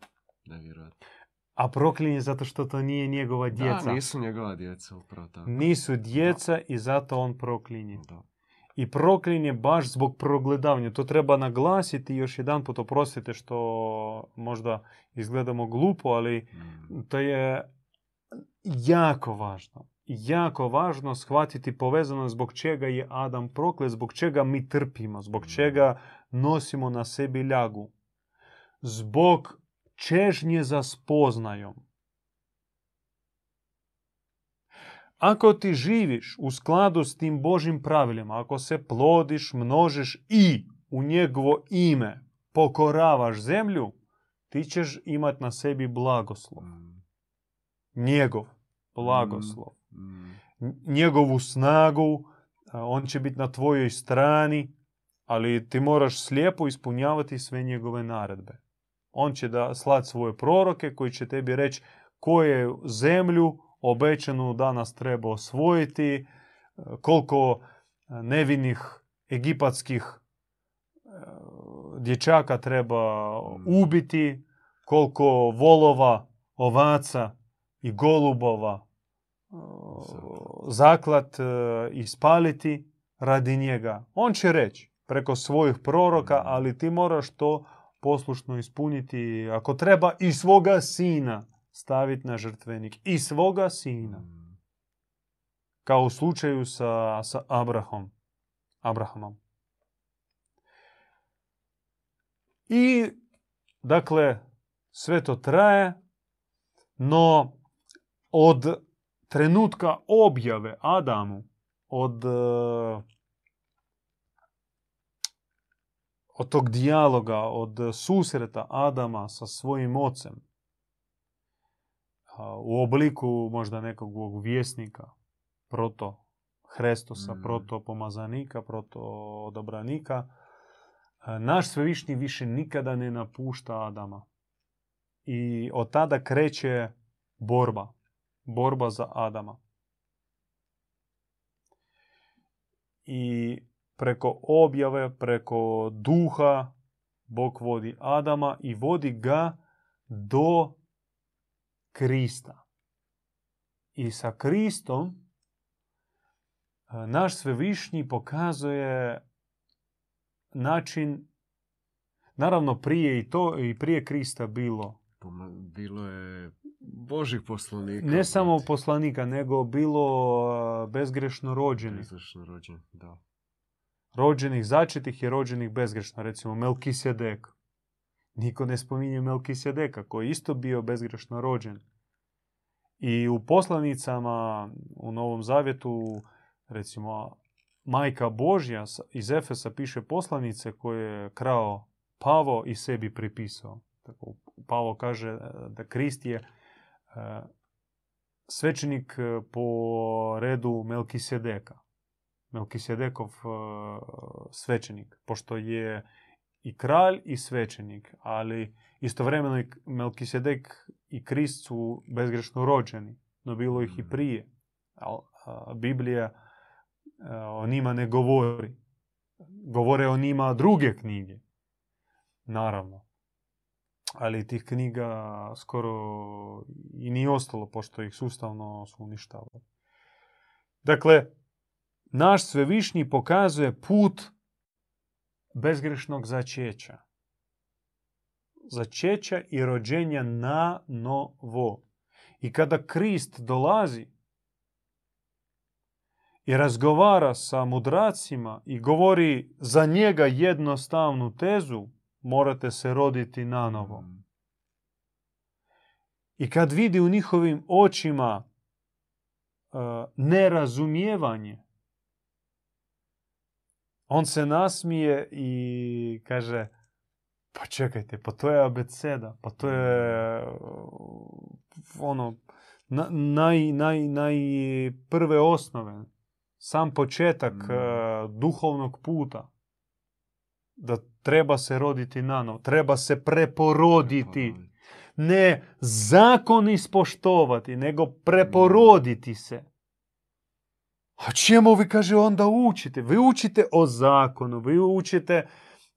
nevjerojatno. A proklinje zato što to nije njegova djeca. Da, nisu njegova djeca, upravo tako. Nisu djeca i zato on proklinje. Da. I proklinje baš zbog progledavanja. To treba naglasiti još jedan put, oprostite što možda izgledamo glupo, ali Mm. to je jako važno. Jako važno shvatiti povezano zbog čega je Adam proklet, zbog čega mi trpimo, zbog čega nosimo na sebi ljagu. Zbog čežnje za spoznajom. Ako ti živiš u skladu s tim Božim pravilima, ako se plodiš, množiš i u njegovo ime pokoravaš zemlju, ti ćeš imat na sebi blagoslov. Mm. Njegov blagoslov. Mm. Njegovu snagu, on će biti na tvojoj strani, ali ti moraš slijepo ispunjavati sve njegove naredbe. On će da slat svoje proroke koji će tebi reći koju zemlju obećanu danas treba osvojiti, koliko nevinih egipatskih dječaka treba ubiti, koliko volova, ovaca i golubova zaklat e, i spaliti radi njega. On će reći preko svojih proroka, Mhm. ali ti moraš to poslušno ispuniti. Ako treba i svoga sina staviti na žrtvenik. I svoga sina. Mm. Kao u slučaju sa, sa Abrahom. Abrahamom. I, dakle, sve to traje, no od trenutka objave Adamu, od, eh, od tog dijaloga, od susreta Adama sa svojim ocem, u obliku možda nekog vjesnika, proto Hrestosa, Mm. proto pomazanika, proto odabranika, a, naš svevišnji više nikada ne napušta Adama. I od tada kreće borba. Borba za Adama. I preko objave, preko duha, Bog vodi Adama i vodi ga do Krista. I sa Kristom a, naš svevišnji pokazuje način, naravno prije i to, i prije Krista bilo Bilo je Božih poslanika. ne samo poslanika, nego bilo bezgrešno rođenih. Bezgrešno rođen, da. Rođenih začetih i rođenih bezgrešno. Recimo Melkisedek. Niko ne spominje Melkisedeka, koji je isto bio bezgrešno rođen. I u poslanicama u Novom Zavjetu, recimo, Majka Božja iz Efesa piše poslanice koje je krao Pavo i sebi pripisao. Tako, Pavo kaže e, da Krist je svećenik e, po redu Melkisedeka. Melkisedekov e, svećenik, pošto je i kralj i svećenik, ali istovremeno i Melkisedek i Krist su bezgrešno rođeni, no bilo ih i Mhm. prije. Al, a, Biblija o njima ne govori. Govore o njima druge knjige, naravno. Ali tih knjiga skoro i nije ostalo, pošto ih sustavno su uništavali. Dakle, naš svevišnji pokazuje put bezgrešnog začeća. Začeća i rođenja na novo. I kada Krist dolazi i razgovara sa mudracima i govori za njega jednostavnu tezu, morate se roditi na novo. I kad vidi u njihovim očima uh, nerazumijevanje, on se nasmije i kaže, pa čekajte, pa to je abeceda, pa to je uh, ono, na, naj, naj, naj prve osnove, sam početak Mm. uh, duhovnog puta. Da treba se roditi nanovo, treba se preporoditi. Ne zakon ispoštovati, nego preporoditi se. A čemu vi, kaže, onda učite? Vi učite o zakonu, vi učite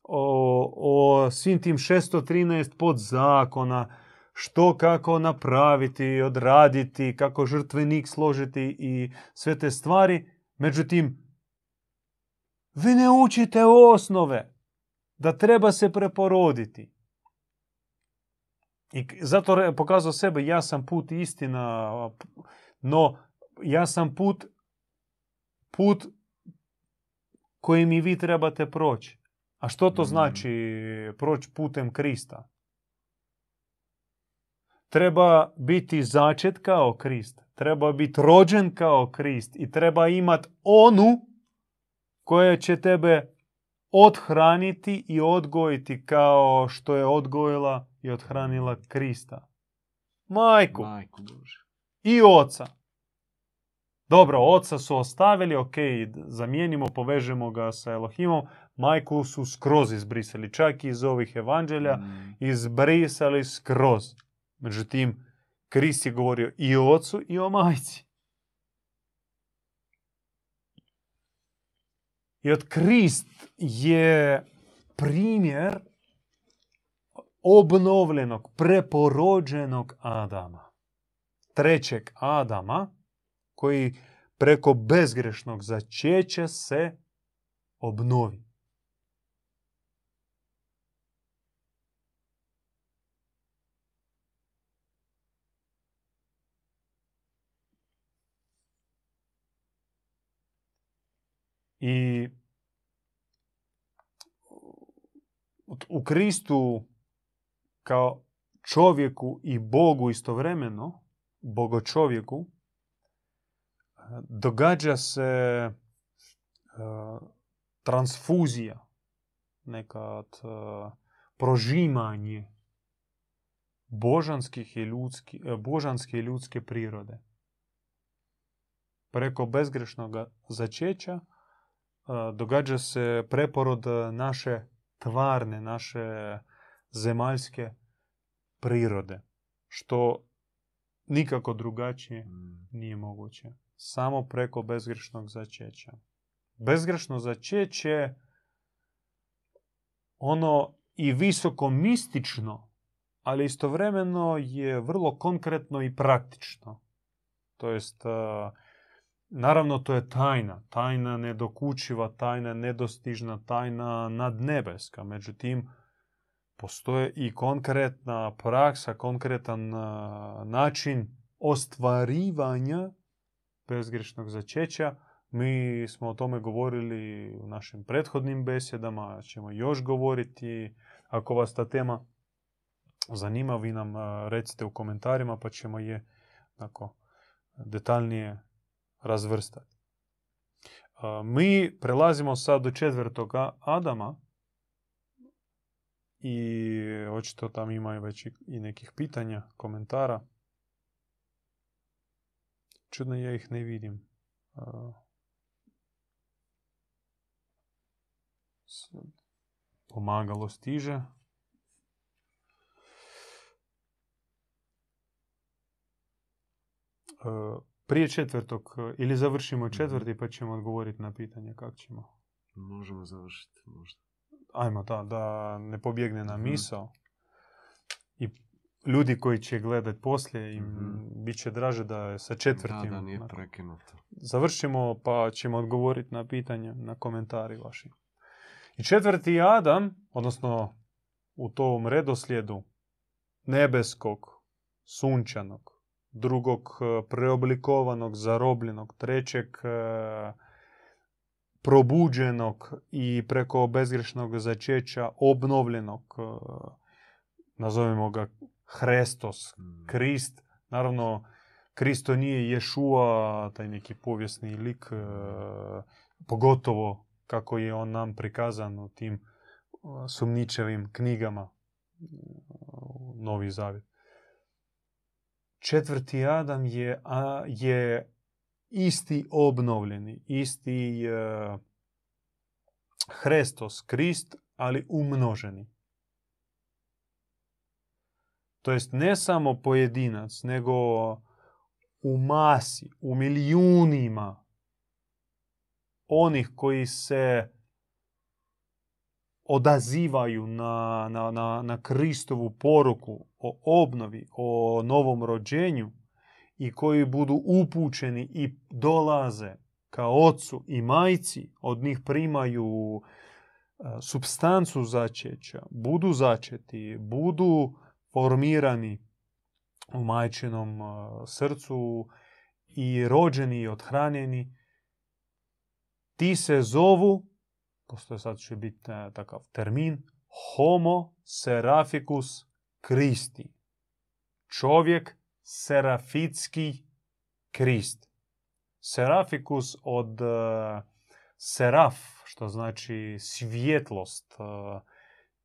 o, o svim tim 613 podzakona, što kako napraviti, odraditi, kako žrtvenik složiti i sve te stvari. Međutim, vi ne učite osnove da treba se preporoditi. I zato pokazao sebe, ja sam put istina, no ja sam put, put kojim i vi trebate proći. A što to znači proći putem Krista? Treba biti začet kao Krist, treba biti rođen kao Krist i treba imat onu koja će tebe odhraniti i odgojiti kao što je odgojila i odhranila Krista. Majku. Majku Bože. I oca. Dobro, oca su ostavili, ok, zamijenimo, povežemo ga sa Elohimom. Majku su skroz izbrisali, čak i iz ovih evanđelja, Mm. izbrisali skroz. Međutim, Krist je govorio i o ocu i o majci. I od Krist je primjer obnovljenog, preporođenog Adama. Trećeg Adama koji preko bezgrešnog začeća se obnovi. I u Kristu kao čovjeku i Bogu istovremeno, bogočovjeku, događa se e, transfuzija, nekad e, prožimanje božanskih i ljudski, e, božanske i ljudske prirode. Preko bezgrešnog začeća e, događa se preporod naše tvarne, naše zemaljske prirode, što nikako drugačije Mm. nije moguće. Samo preko bezgrešnog začeća. Bezgrešno začeće ono i visoko mistično, ali istovremeno je vrlo konkretno i praktično. To jest, naravno to je tajna. Tajna nedokučiva, tajna nedostižna, tajna nadnebeska. Međutim, postoje i konkretna praksa, konkretan način ostvarivanja bezgrešnog začeća. Mi smo o tome govorili u našim prethodnim besjedama, ćemo još govoriti. Ako vas ta tema zanima, vi nam recite u komentarima pa ćemo je onako, detaljnije razvrstati. Mi prelazimo sad do četvrtog Adama i očito tam ima već i- nekih pitanja, komentara. Čudno ja ih ne vidim. Pomagalo stiže. E, Prije četvrtog, e, ili završimo četvrti pa ćemo odgovoriti na pitanje kako ćemo. Možemo završiti možda. Ajmo, da, da ne pobjegne na Mhm. misao. I ljudi koji će gledat poslije, im Mhm. bit će draže da je sa četvrtim. Da, da, nije prekinuto. Završimo pa ćemo odgovoriti na pitanje, na komentari vaši. I četvrti Adam, odnosno u tom redoslijedu nebeskog, sunčanog, drugog e, preoblikovanog, zarobljenog, trećeg e, probuđenog i preko bezgrešnog začeća obnovljenog, e, nazovimo ga Hrestos, Mm. Krist. Naravno, Kristo nije Ješua, taj neki povijesni lik, pogotovo kako je on nam prikazan u tim sumničevim knjigama Novi Zavjet. Četvrti Adam je, a, je isti obnovljeni, isti e, Hrestos, Krist, ali umnoženi. To jest ne samo pojedinac, nego u masi, u milijunima onih koji se odazivaju na, na, na, na Kristovu poruku o obnovi, o novom rođenju i koji budu upućeni i dolaze ka ocu i majci, od njih primaju substancu začeća, budu začeti, budu formirani u majčinom srcu i rođeni i odhranjeni, ti se zovu, postoje sad će biti takav termin, homo seraficus Christi. Čovjek serafitski Krist. Seraficus od uh, seraf, što znači svjetlost. Uh,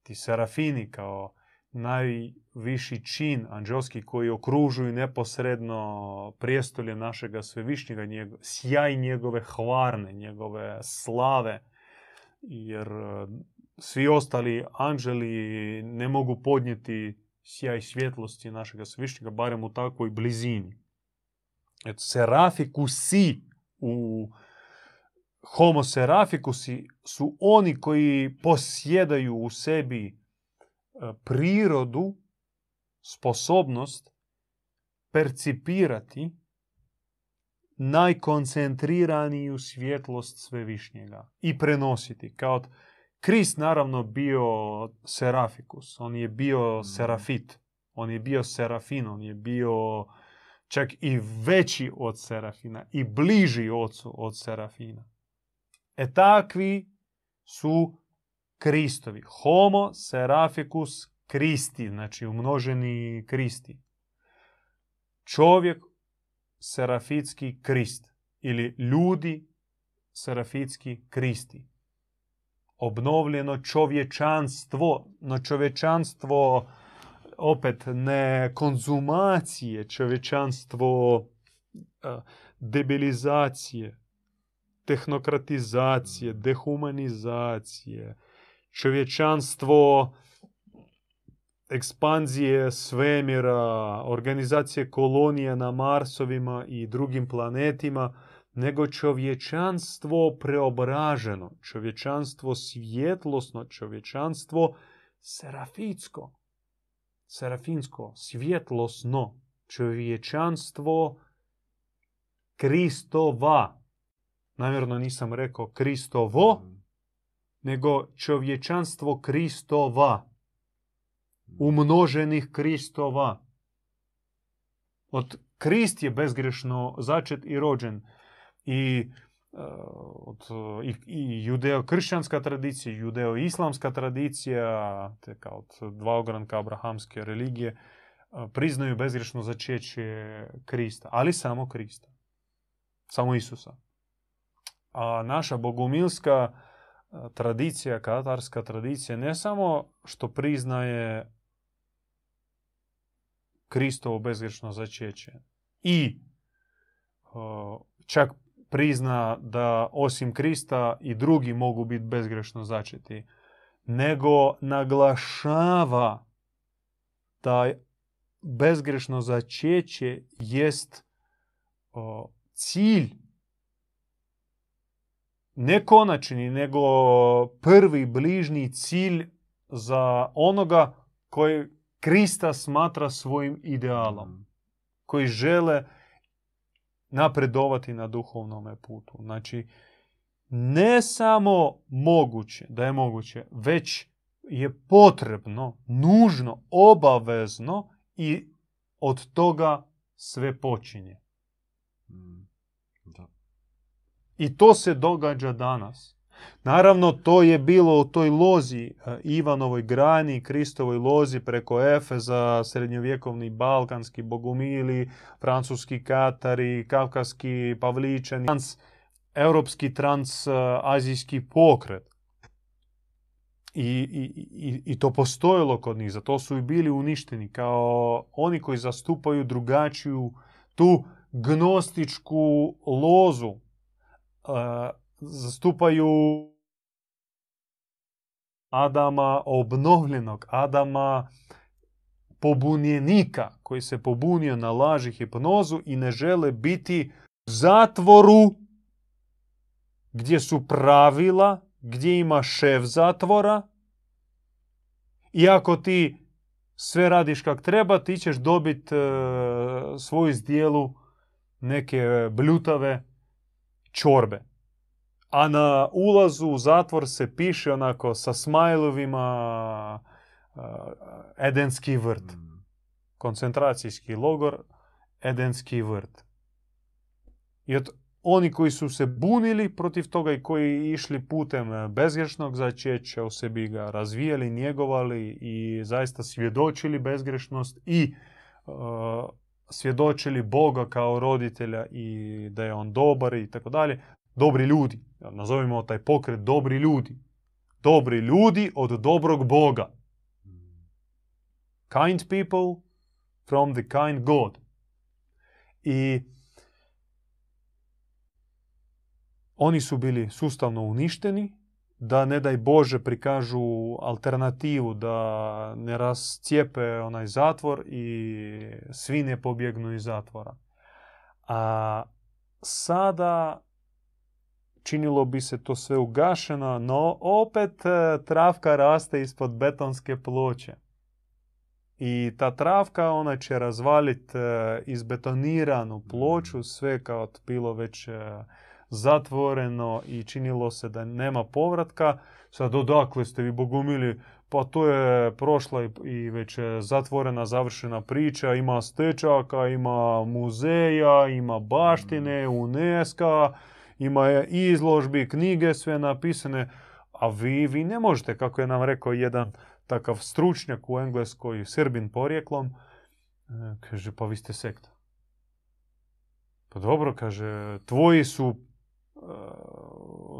ti serafini kao najviši čin anđelski koji okružuju neposredno prijestolje našega svevišnjega, njego, sjaj njegove hvarne, njegove slave, jer svi ostali anđeli ne mogu podnijeti sjaj svjetlosti našega svevišnjega, barem u takvoj blizini. Eto, serafikusi u homo serafikusi su oni koji posjedaju u sebi prirodu, sposobnost percipirati najkoncentriraniju svjetlost svevišnjega i prenositi. Kao Krist naravno bio serafikus, on je bio serafit, on je bio serafin, on je bio čak i veći od serafina i bliži ocu od serafina. E takvi su Kristovi. Homo seraficus Kristi, znači umnoženi Kristi. Čovjek serafitski Krist ili. Obnovljeno čovječanstvo, no čovječanstvo opet ne konzumacije, čovječanstvo debilizacije, tehnokratizacije, dehumanizacije, čovječanstvo ekspanzije svemira, organizacije kolonije na Marsovima i drugim planetima, nego čovječanstvo preobraženo, čovječanstvo svjetlosno, čovječanstvo serafitsko, serafinsko, svjetlosno, čovječanstvo Kristova. Namjerno nisam rekao Kristovo, nego čovječanstvo Kristova. Umnoženih Kristova. Od Krist je bezgrešno začet i rođen. I, od, i, i judeo-kršćanska tradicija, judeo-islamska tradicija, te kao od dva ogranka abrahamske religije, priznaju bezgrešno začeće Krista, ali samo Krista. Samo Isusa. A naša bogumilska tradicija, katarska tradicija, ne samo što priznaje Kristovo bezgrešno začeće. I čak prizna da osim Krista i drugi mogu biti bezgrešno začeti, nego naglašava da bezgrešno začeće jest cilj ne konačni, nego prvi bližnji cilj za onoga koji Krista smatra svojim idealom. Koji žele napredovati na duhovnom putu. Znači, ne samo moguće, da je moguće, već je potrebno, nužno, obavezno i od toga sve počinje. I to se događa danas. Naravno, to je bilo u toj lozi, e, Ivanovoj grani, Kristovoj lozi preko Efeza, srednjovjekovni balkanski bogumili, francuski katari, kavkaski pavličani, trans, europski transazijski pokret. I, i, i, to postojilo kod njih, zato su i bili uništeni kao oni koji zastupaju drugačiju tu gnostičku lozu zastupaju Adama obnovljenog, Adama pobunjenika koji se pobunio na laži hipnozu i ne žele biti u zatvoru gdje su pravila, gdje ima šef zatvora. I ako ti sve radiš kak treba, ti ćeš dobiti e, svoju zdjelu neke bljutave čorbe. A na ulazu u zatvor se piše onako sa smajlovima uh, Edenski vrt. Mm. Koncentracijski logor, Edenski vrt. I od oni koji su se bunili protiv toga i koji išli putem e, bezgrešnog začeća, u sebi ga razvijali, njegovali i zaista svjedočili bezgrešnost i uh, svjedočili Boga kao roditelja i da je on dobar i tako dalje. Dobri ljudi. Nazovimo taj pokret dobri ljudi. Dobri ljudi od dobrog Boga. Kind people from the kind God. I oni su bili sustavno uništeni, da ne daj Bože prikažu alternativu, da ne rascijepe onaj zatvor i svi ne pobjegnu iz zatvora. A sada činilo bi se to sve ugašeno, no opet e, travka raste ispod betonske ploče. I ta travka ona će razvaliti e, izbetoniranu ploču, sve kao bilo već e, zatvoreno i činilo se da nema povratka. Sad odakle ste vi bogumili? Pa to je prošla i već zatvorena, završena priča. Ima stečaka, ima muzeja, ima baštine, UNESCO, ima izložbi, knjige sve napisane. A vi, vi ne možete, kako je nam rekao jedan takav stručnjak u Engleskoj, Srbin porijeklom, kaže, pa vi ste sekta. Pa dobro, kaže, tvoji su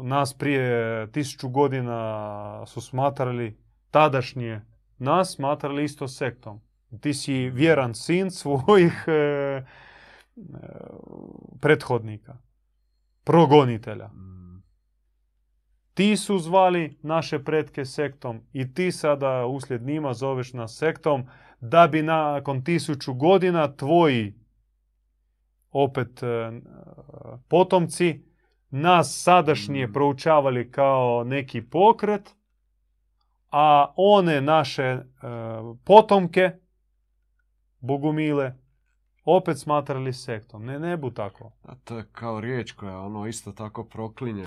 nas prije tisuću godina su smatrali tadašnje nas smatrali isto sektom. Ti si vjeran sin svojih e, e, prethodnika, progonitelja. Ti su zvali naše pretke sektom i ti sada uslijed njima zoveš nas sektom da bi nakon tisuću godina tvoji opet e, potomci nas sadašnje Mm. proučavali kao neki pokret, a one naše e, potomke, bogumile, opet smatrali sektom. Ne, ne bu tako. A to je kao riječ koja ono isto tako proklinje.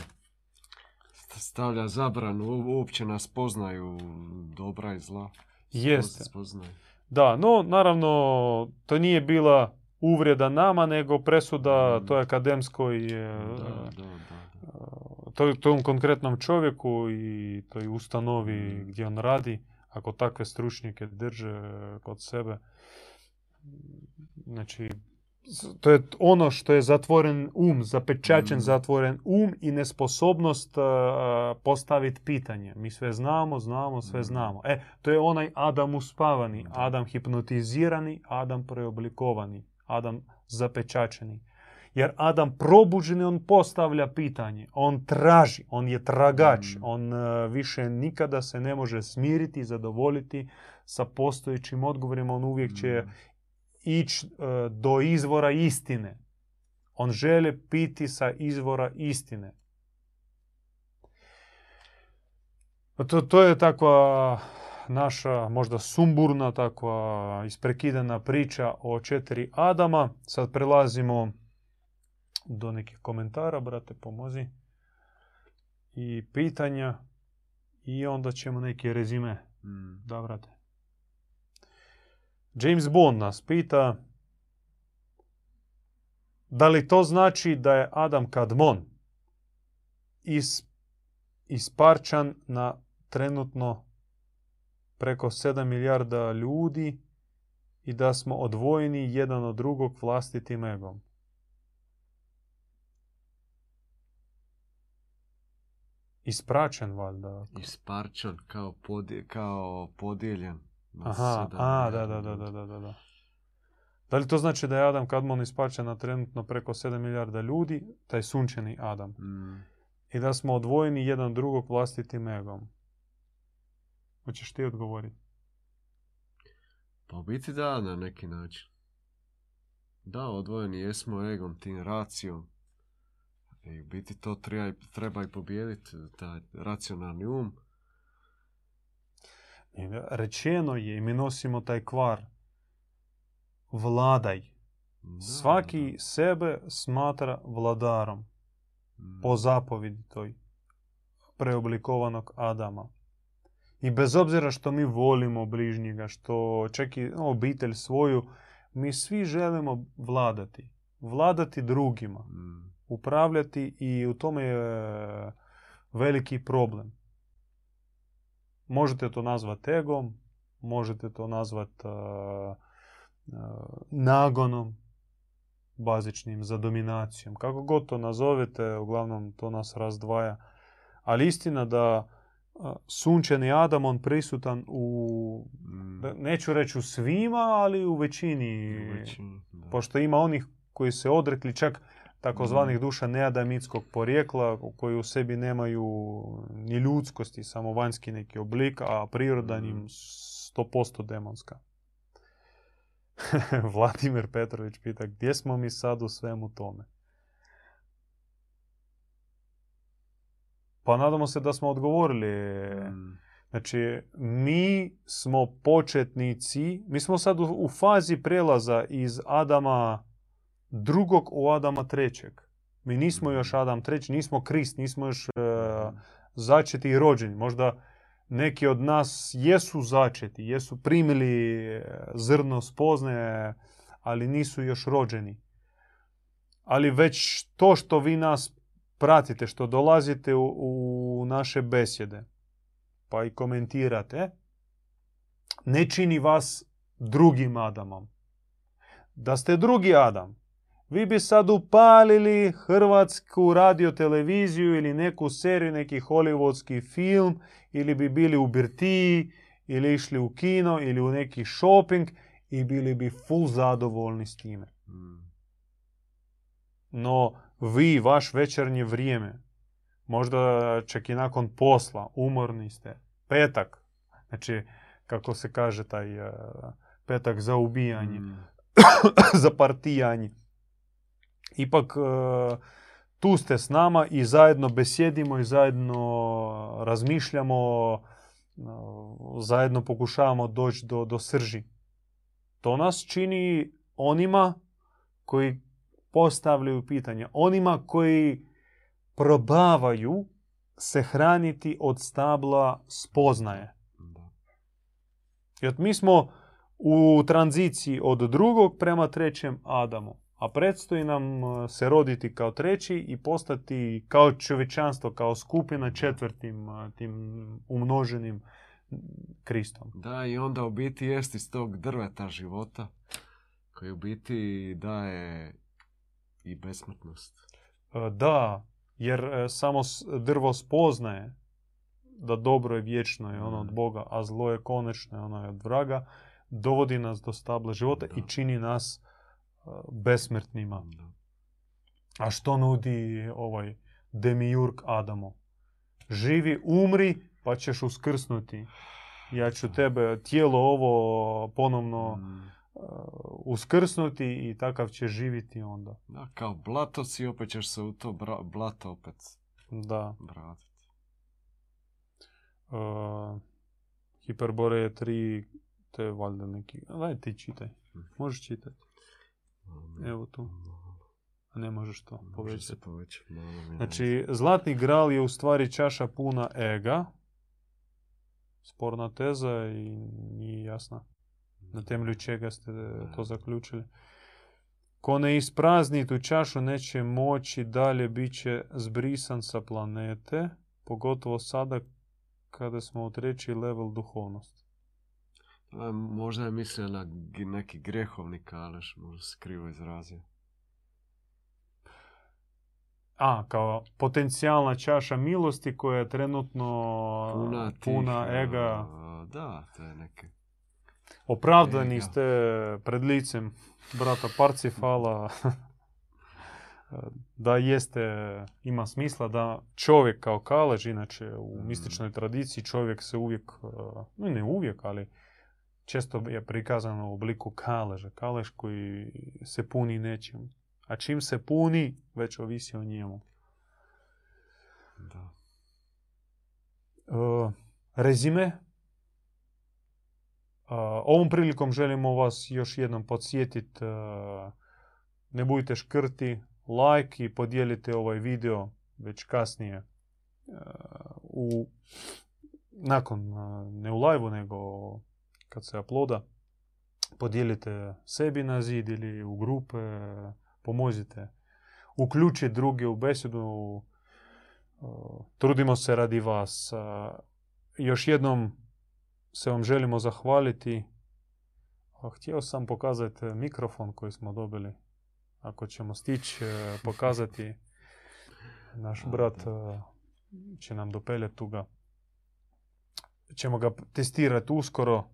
Stavlja zabranu, uopće nas poznaju dobra i zla. Jeste. Spoznaju. Da, no naravno to nije bila uvreda nama, nego presuda Mm. toj akademskoj e, Da, da, da. to, tom konkretnom čovjeku i toj ustanovi Mm. gdje on radi, ako takve stručnjake drže kod sebe, znači, to je ono što je zatvoren um, zapečačen Mm. zatvoren um i nesposobnost a, postaviti pitanje. Mi sve znamo, znamo, sve Mm. znamo. E, to je onaj Adam uspavani, Da. Adam hipnotizirani, Adam preoblikovani, Adam zapečačeni. Jer Adam probuđeni, on postavlja pitanje, on traži, on je tragač, Mm. on e, više nikada se ne može smiriti i zadovoljiti sa postojećim odgovorima, on uvijek će Mm. Ići e, do izvora istine. On želi piti sa izvora istine. To, to je takva naša možda sumburna, takva isprekidana priča o četiri Adama. Sad prelazimo do nekih komentara, brate, pomozi. I pitanja. I onda ćemo neki rezime. Mm. Da, brate. James Bond nas pita da li to znači da je Adam Kadmon is, isparčan na trenutno preko 7 milijarda ljudi i da smo odvojeni jedan od drugog vlastitim egom. Ispraćen valjda. Isparčan kao, podje, kao podijeljen. Aha, a, da, da, da, da, da, da, da. Da li to znači da je Adam Kadmon ispačen na trenutno preko 7 milijarda ljudi, taj sunčani Adam, Mm. i da smo odvojeni jedan drugog vlastitim egom? Hoćeš ti odgovoriti? Pa u biti da, na neki način. Da, odvojeni jesmo egom, tim racijom. I u biti to treba, treba i pobijediti, taj racionalni um. I Rečeno je i mi nosimo taj kvar. Vladaj. Da, Svaki da. sebe smatra vladarom Mm. po zapovjedi toj preoblikovanog Adama. I bez obzira što mi volimo bližnjega, što čak i obitelj svoju, mi svi želimo vladati. Vladati drugima. Mm. Upravljati i u tome je veliki problem. Možete to nazvati egom, možete to nazvati nagonom, bazičnim za dominacijom. Kako god to nazovete, uglavnom to nas razdvaja. Ali istina da sunčani Adam, on prisutan u, Mm. neću reći u svima, ali u većini. U većini, da. Pošto ima onih koji se odrekli čak takozvanih Mm. duša neadamitskog porijekla, koji u sebi nemaju ni ljudskosti, samo vanjski neki oblik, a priroda Mm. im 100% demonska. Vladimir Petrović pita, gdje smo mi sad u svemu tome? Pa nadamo se da smo odgovorili. Mm. Znači, mi smo početnici, mi smo sad u, u fazi prelaza iz Adama drugog u Adama trećeg. Mi nismo još Adam treći, nismo Krist, nismo još e, začeti i rođeni. Možda neki od nas jesu začeti, jesu primili e, zrno spoznaje, ali nisu još rođeni. Ali već to što vi nas pratite, što dolazite u, u naše besjede, pa i komentirate, ne čini vas drugim Adamom. Da ste drugi Adam, vi bi sad upalili hrvatsku radioteleviziju ili neku seriju, neki hollywoodski film, ili bi bili u birtiji, ili išli u kino, ili u neki shopping i bili bi full zadovoljni s time. Mm. No, vi, vaš večernje vrijeme, možda čak i nakon posla, umorni ste, petak, znači, kako se kaže taj eh, petak za ubijanje, Mm. za partijanje. Ipak eh, tu ste s nama i zajedno besjedimo i zajedno razmišljamo, eh, zajedno pokušavamo doći do, do srži. To nas čini onima koji postavljaju pitanja, onima koji probavaju se hraniti od stabla spoznaje. Jer mi smo u tranziciji od drugog prema trećem Adamu. A predstoji nam e, se roditi kao treći i postati kao čovječanstvo, kao skupina četvrtim e, tim umnoženim Kristom. Da, i onda u biti jest iz tog drveta života koji u biti daje i besmrtnost. E, Da, jer samo drvo spoznaje da dobro je vječno i ono od Mhm. Boga, a zlo je konečno i ono je od vraga, dovodi nas do stabla života i Da. čini nas besmrtnima. A što nudi ovaj demiurg Adamu? Živi, umri, pa ćeš uskrsnuti. Ja ću tebe, tijelo ovo ponovno Mm. uh, uskrsnuti i takav će živiti onda. Da, kao blato si, opet ćeš se u to bra- blato opet Da. vratiti. Uh, Hiperboreje 3, to je valjda neki... Daj ti čitaj. Možeš čitati. Evo tu. A ne možeš to Može povećati. se povećati Znači, zlatni gral je u stvari čaša puna ega. Sporna teza i nije jasna na temelju čega ste to zaključili. Ko ne isprazni tu čašu neće moći dalje bit će zbrisan sa planete, pogotovo sada kada smo u treći level duhovnosti. A, Možda je mislio na neki grehovni kaleš, možda se krivo izrazio. A, kao potencijalna čaša milosti koja je trenutno Puna, tih, puna ega. Da, te neke. Opravdani Ega. ste pred licem brata Parcifala. da jeste, ima smisla da čovjek kao kalež, inače u Mm. mističnoj tradiciji čovjek se uvijek, e, no ne uvijek, ali često je prikazano u obliku kaleža. Kalež koji se puni nečim. A čim se puni, već ovisi o njemu. Da. E, rezime. E, ovom prilikom želimo vas još jednom podsjetiti ne budite škrti, like i podijelite ovaj video već kasnije e, u nakon, e, ne u live nego kad se uploada, podijelite sebi na zid ili u grupe, pomozite, uključite druge u besedu, e, trudimo se radi vas. E, Još jednom se vam želimo zahvaliti. Htio sam pokazati mikrofon koji smo dobili. Ako ćemo stići e, pokazati, naš brat e, će nam dopeljati tu ga. Ćemo ga testirati uskoro.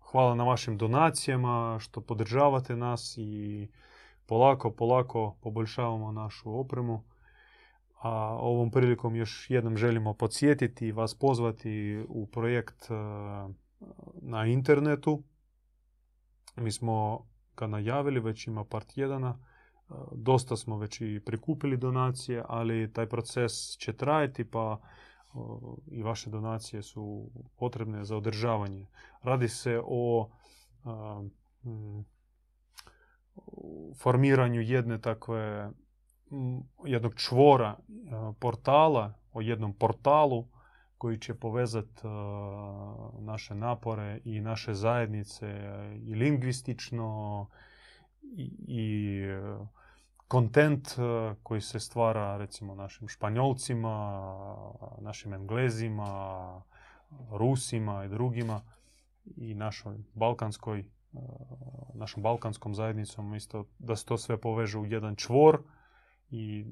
Hvala na vašim donacijama, što podržavate nas i polako, polako poboljšavamo našu opremu. A ovom prilikom još jednom želimo podsjetiti i vas pozvati u projekt e, na internetu. Mi smo ga najavili, već ima par tjedana. E, Dosta smo već i prikupili donacije, ali taj proces će trajati, pa i vaše donacije su potrebne za održavanje. Radi se o formiranju jedne takve jednog čvora portala, o jednom portalu koji će povezati naše napore i naše zajednice i lingvistično i, i kontent e, koji se stvara recimo našim Španjolcima, našim Englezima, Rusima i drugima i našoj balkanskoj, e, našom balkanskom zajednicom isto da se to sve poveže u jedan čvor i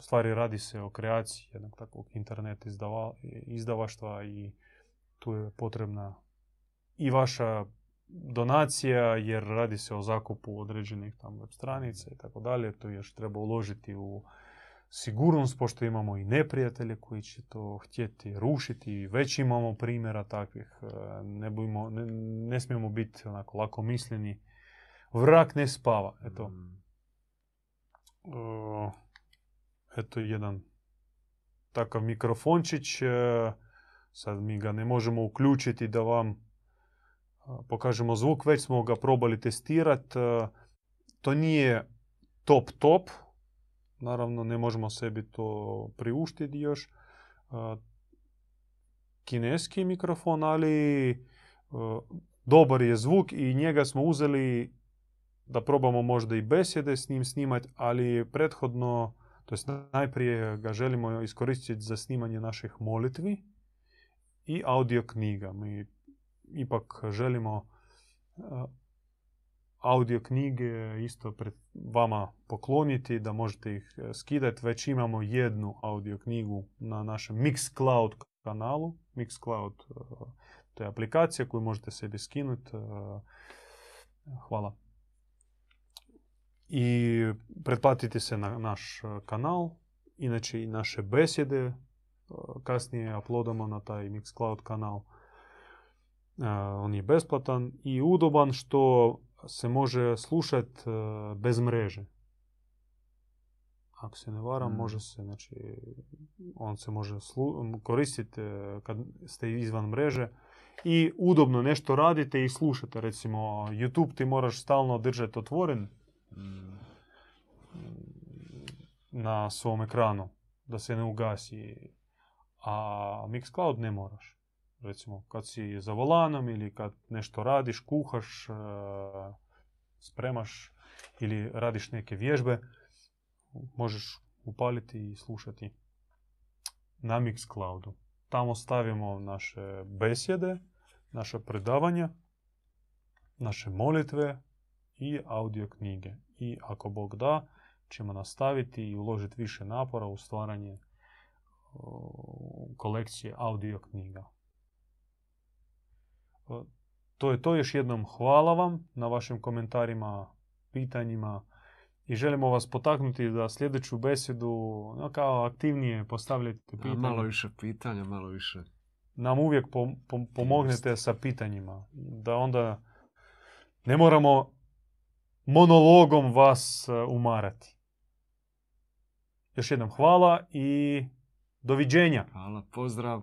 stvari radi se o kreaciji jednog takvog internet izdava, izdavaštva i tu je potrebna i vaša donacija jer radi se o zakupu određenih tam web stranica i tako dalje. Tu još treba uložiti u sigurnost pošto imamo i neprijatelje koji će to htjeti rušiti i već imamo primjera takvih. E, Ne, bujmo, ne, ne smijemo biti onako lako misleni. Vrak ne spava. Eto, Mm. E, eto jedan takav mikrofončić. e, Sad mi ga ne možemo uključiti da vam pokažemo zvuk. Već smo ga probali testirati. To nije top top. Naravno ne možemo sebi to priuštiti još. E, Kineski mikrofon, ali e, dobar je zvuk i njega smo uzeli da probamo možda i besjede s njim snimati, ali prethodno, to jest najprije ga želimo iskoristiti za snimanje naših molitvi i audio knjiga. Mi ipak želimo uh, audio knjige isto pred vama pokloniti, da možete ih eh, skidati. Već imamo jednu audio knjigu na našem Mixcloud kanalu. Mixcloud uh, to je aplikacija koju možete sebi skinuti. Hvala i pretplatite se na naš e, kanal. Inače i naše besjede e, kasnije uploadamo na taj Mixcloud kanal. E, On je besplatan i udoban što se može slušati bez mreže. Ako se ne varam, Mm. može se, znači, on se može slu- koristiti e, kad ste izvan mreže i udobno nešto radite i slušate. Recimo, YouTube ti moraš stalno držati otvoren Mm. na svom ekranu da se ne ugasi. A Mixcloud ne moraš. Recimo kad si za volanom ili kad nešto radiš, kuhaš, e, spremaš ili radiš neke vježbe, možeš upaliti i slušati na Mixcloudu. Tamo stavimo naše besjede, naše predavanja, naše molitve i audio knjige. I ako Bog da, ćemo nastaviti i uložiti više napora u stvaranje kolekcije audio knjiga. O, To je to još jednom hvala vam na vašim komentarima, pitanjima i želimo vas potaknuti da sljedeću besjedu no, kao aktivnije postavljate pitanja. malo više pitanja, malo više. Nam uvijek pom- pom- pomognete sa pitanjima. Da onda ne moramo monologom vas e, umarati. Još jednom hvala i doviđenja. Hvala, pozdrav.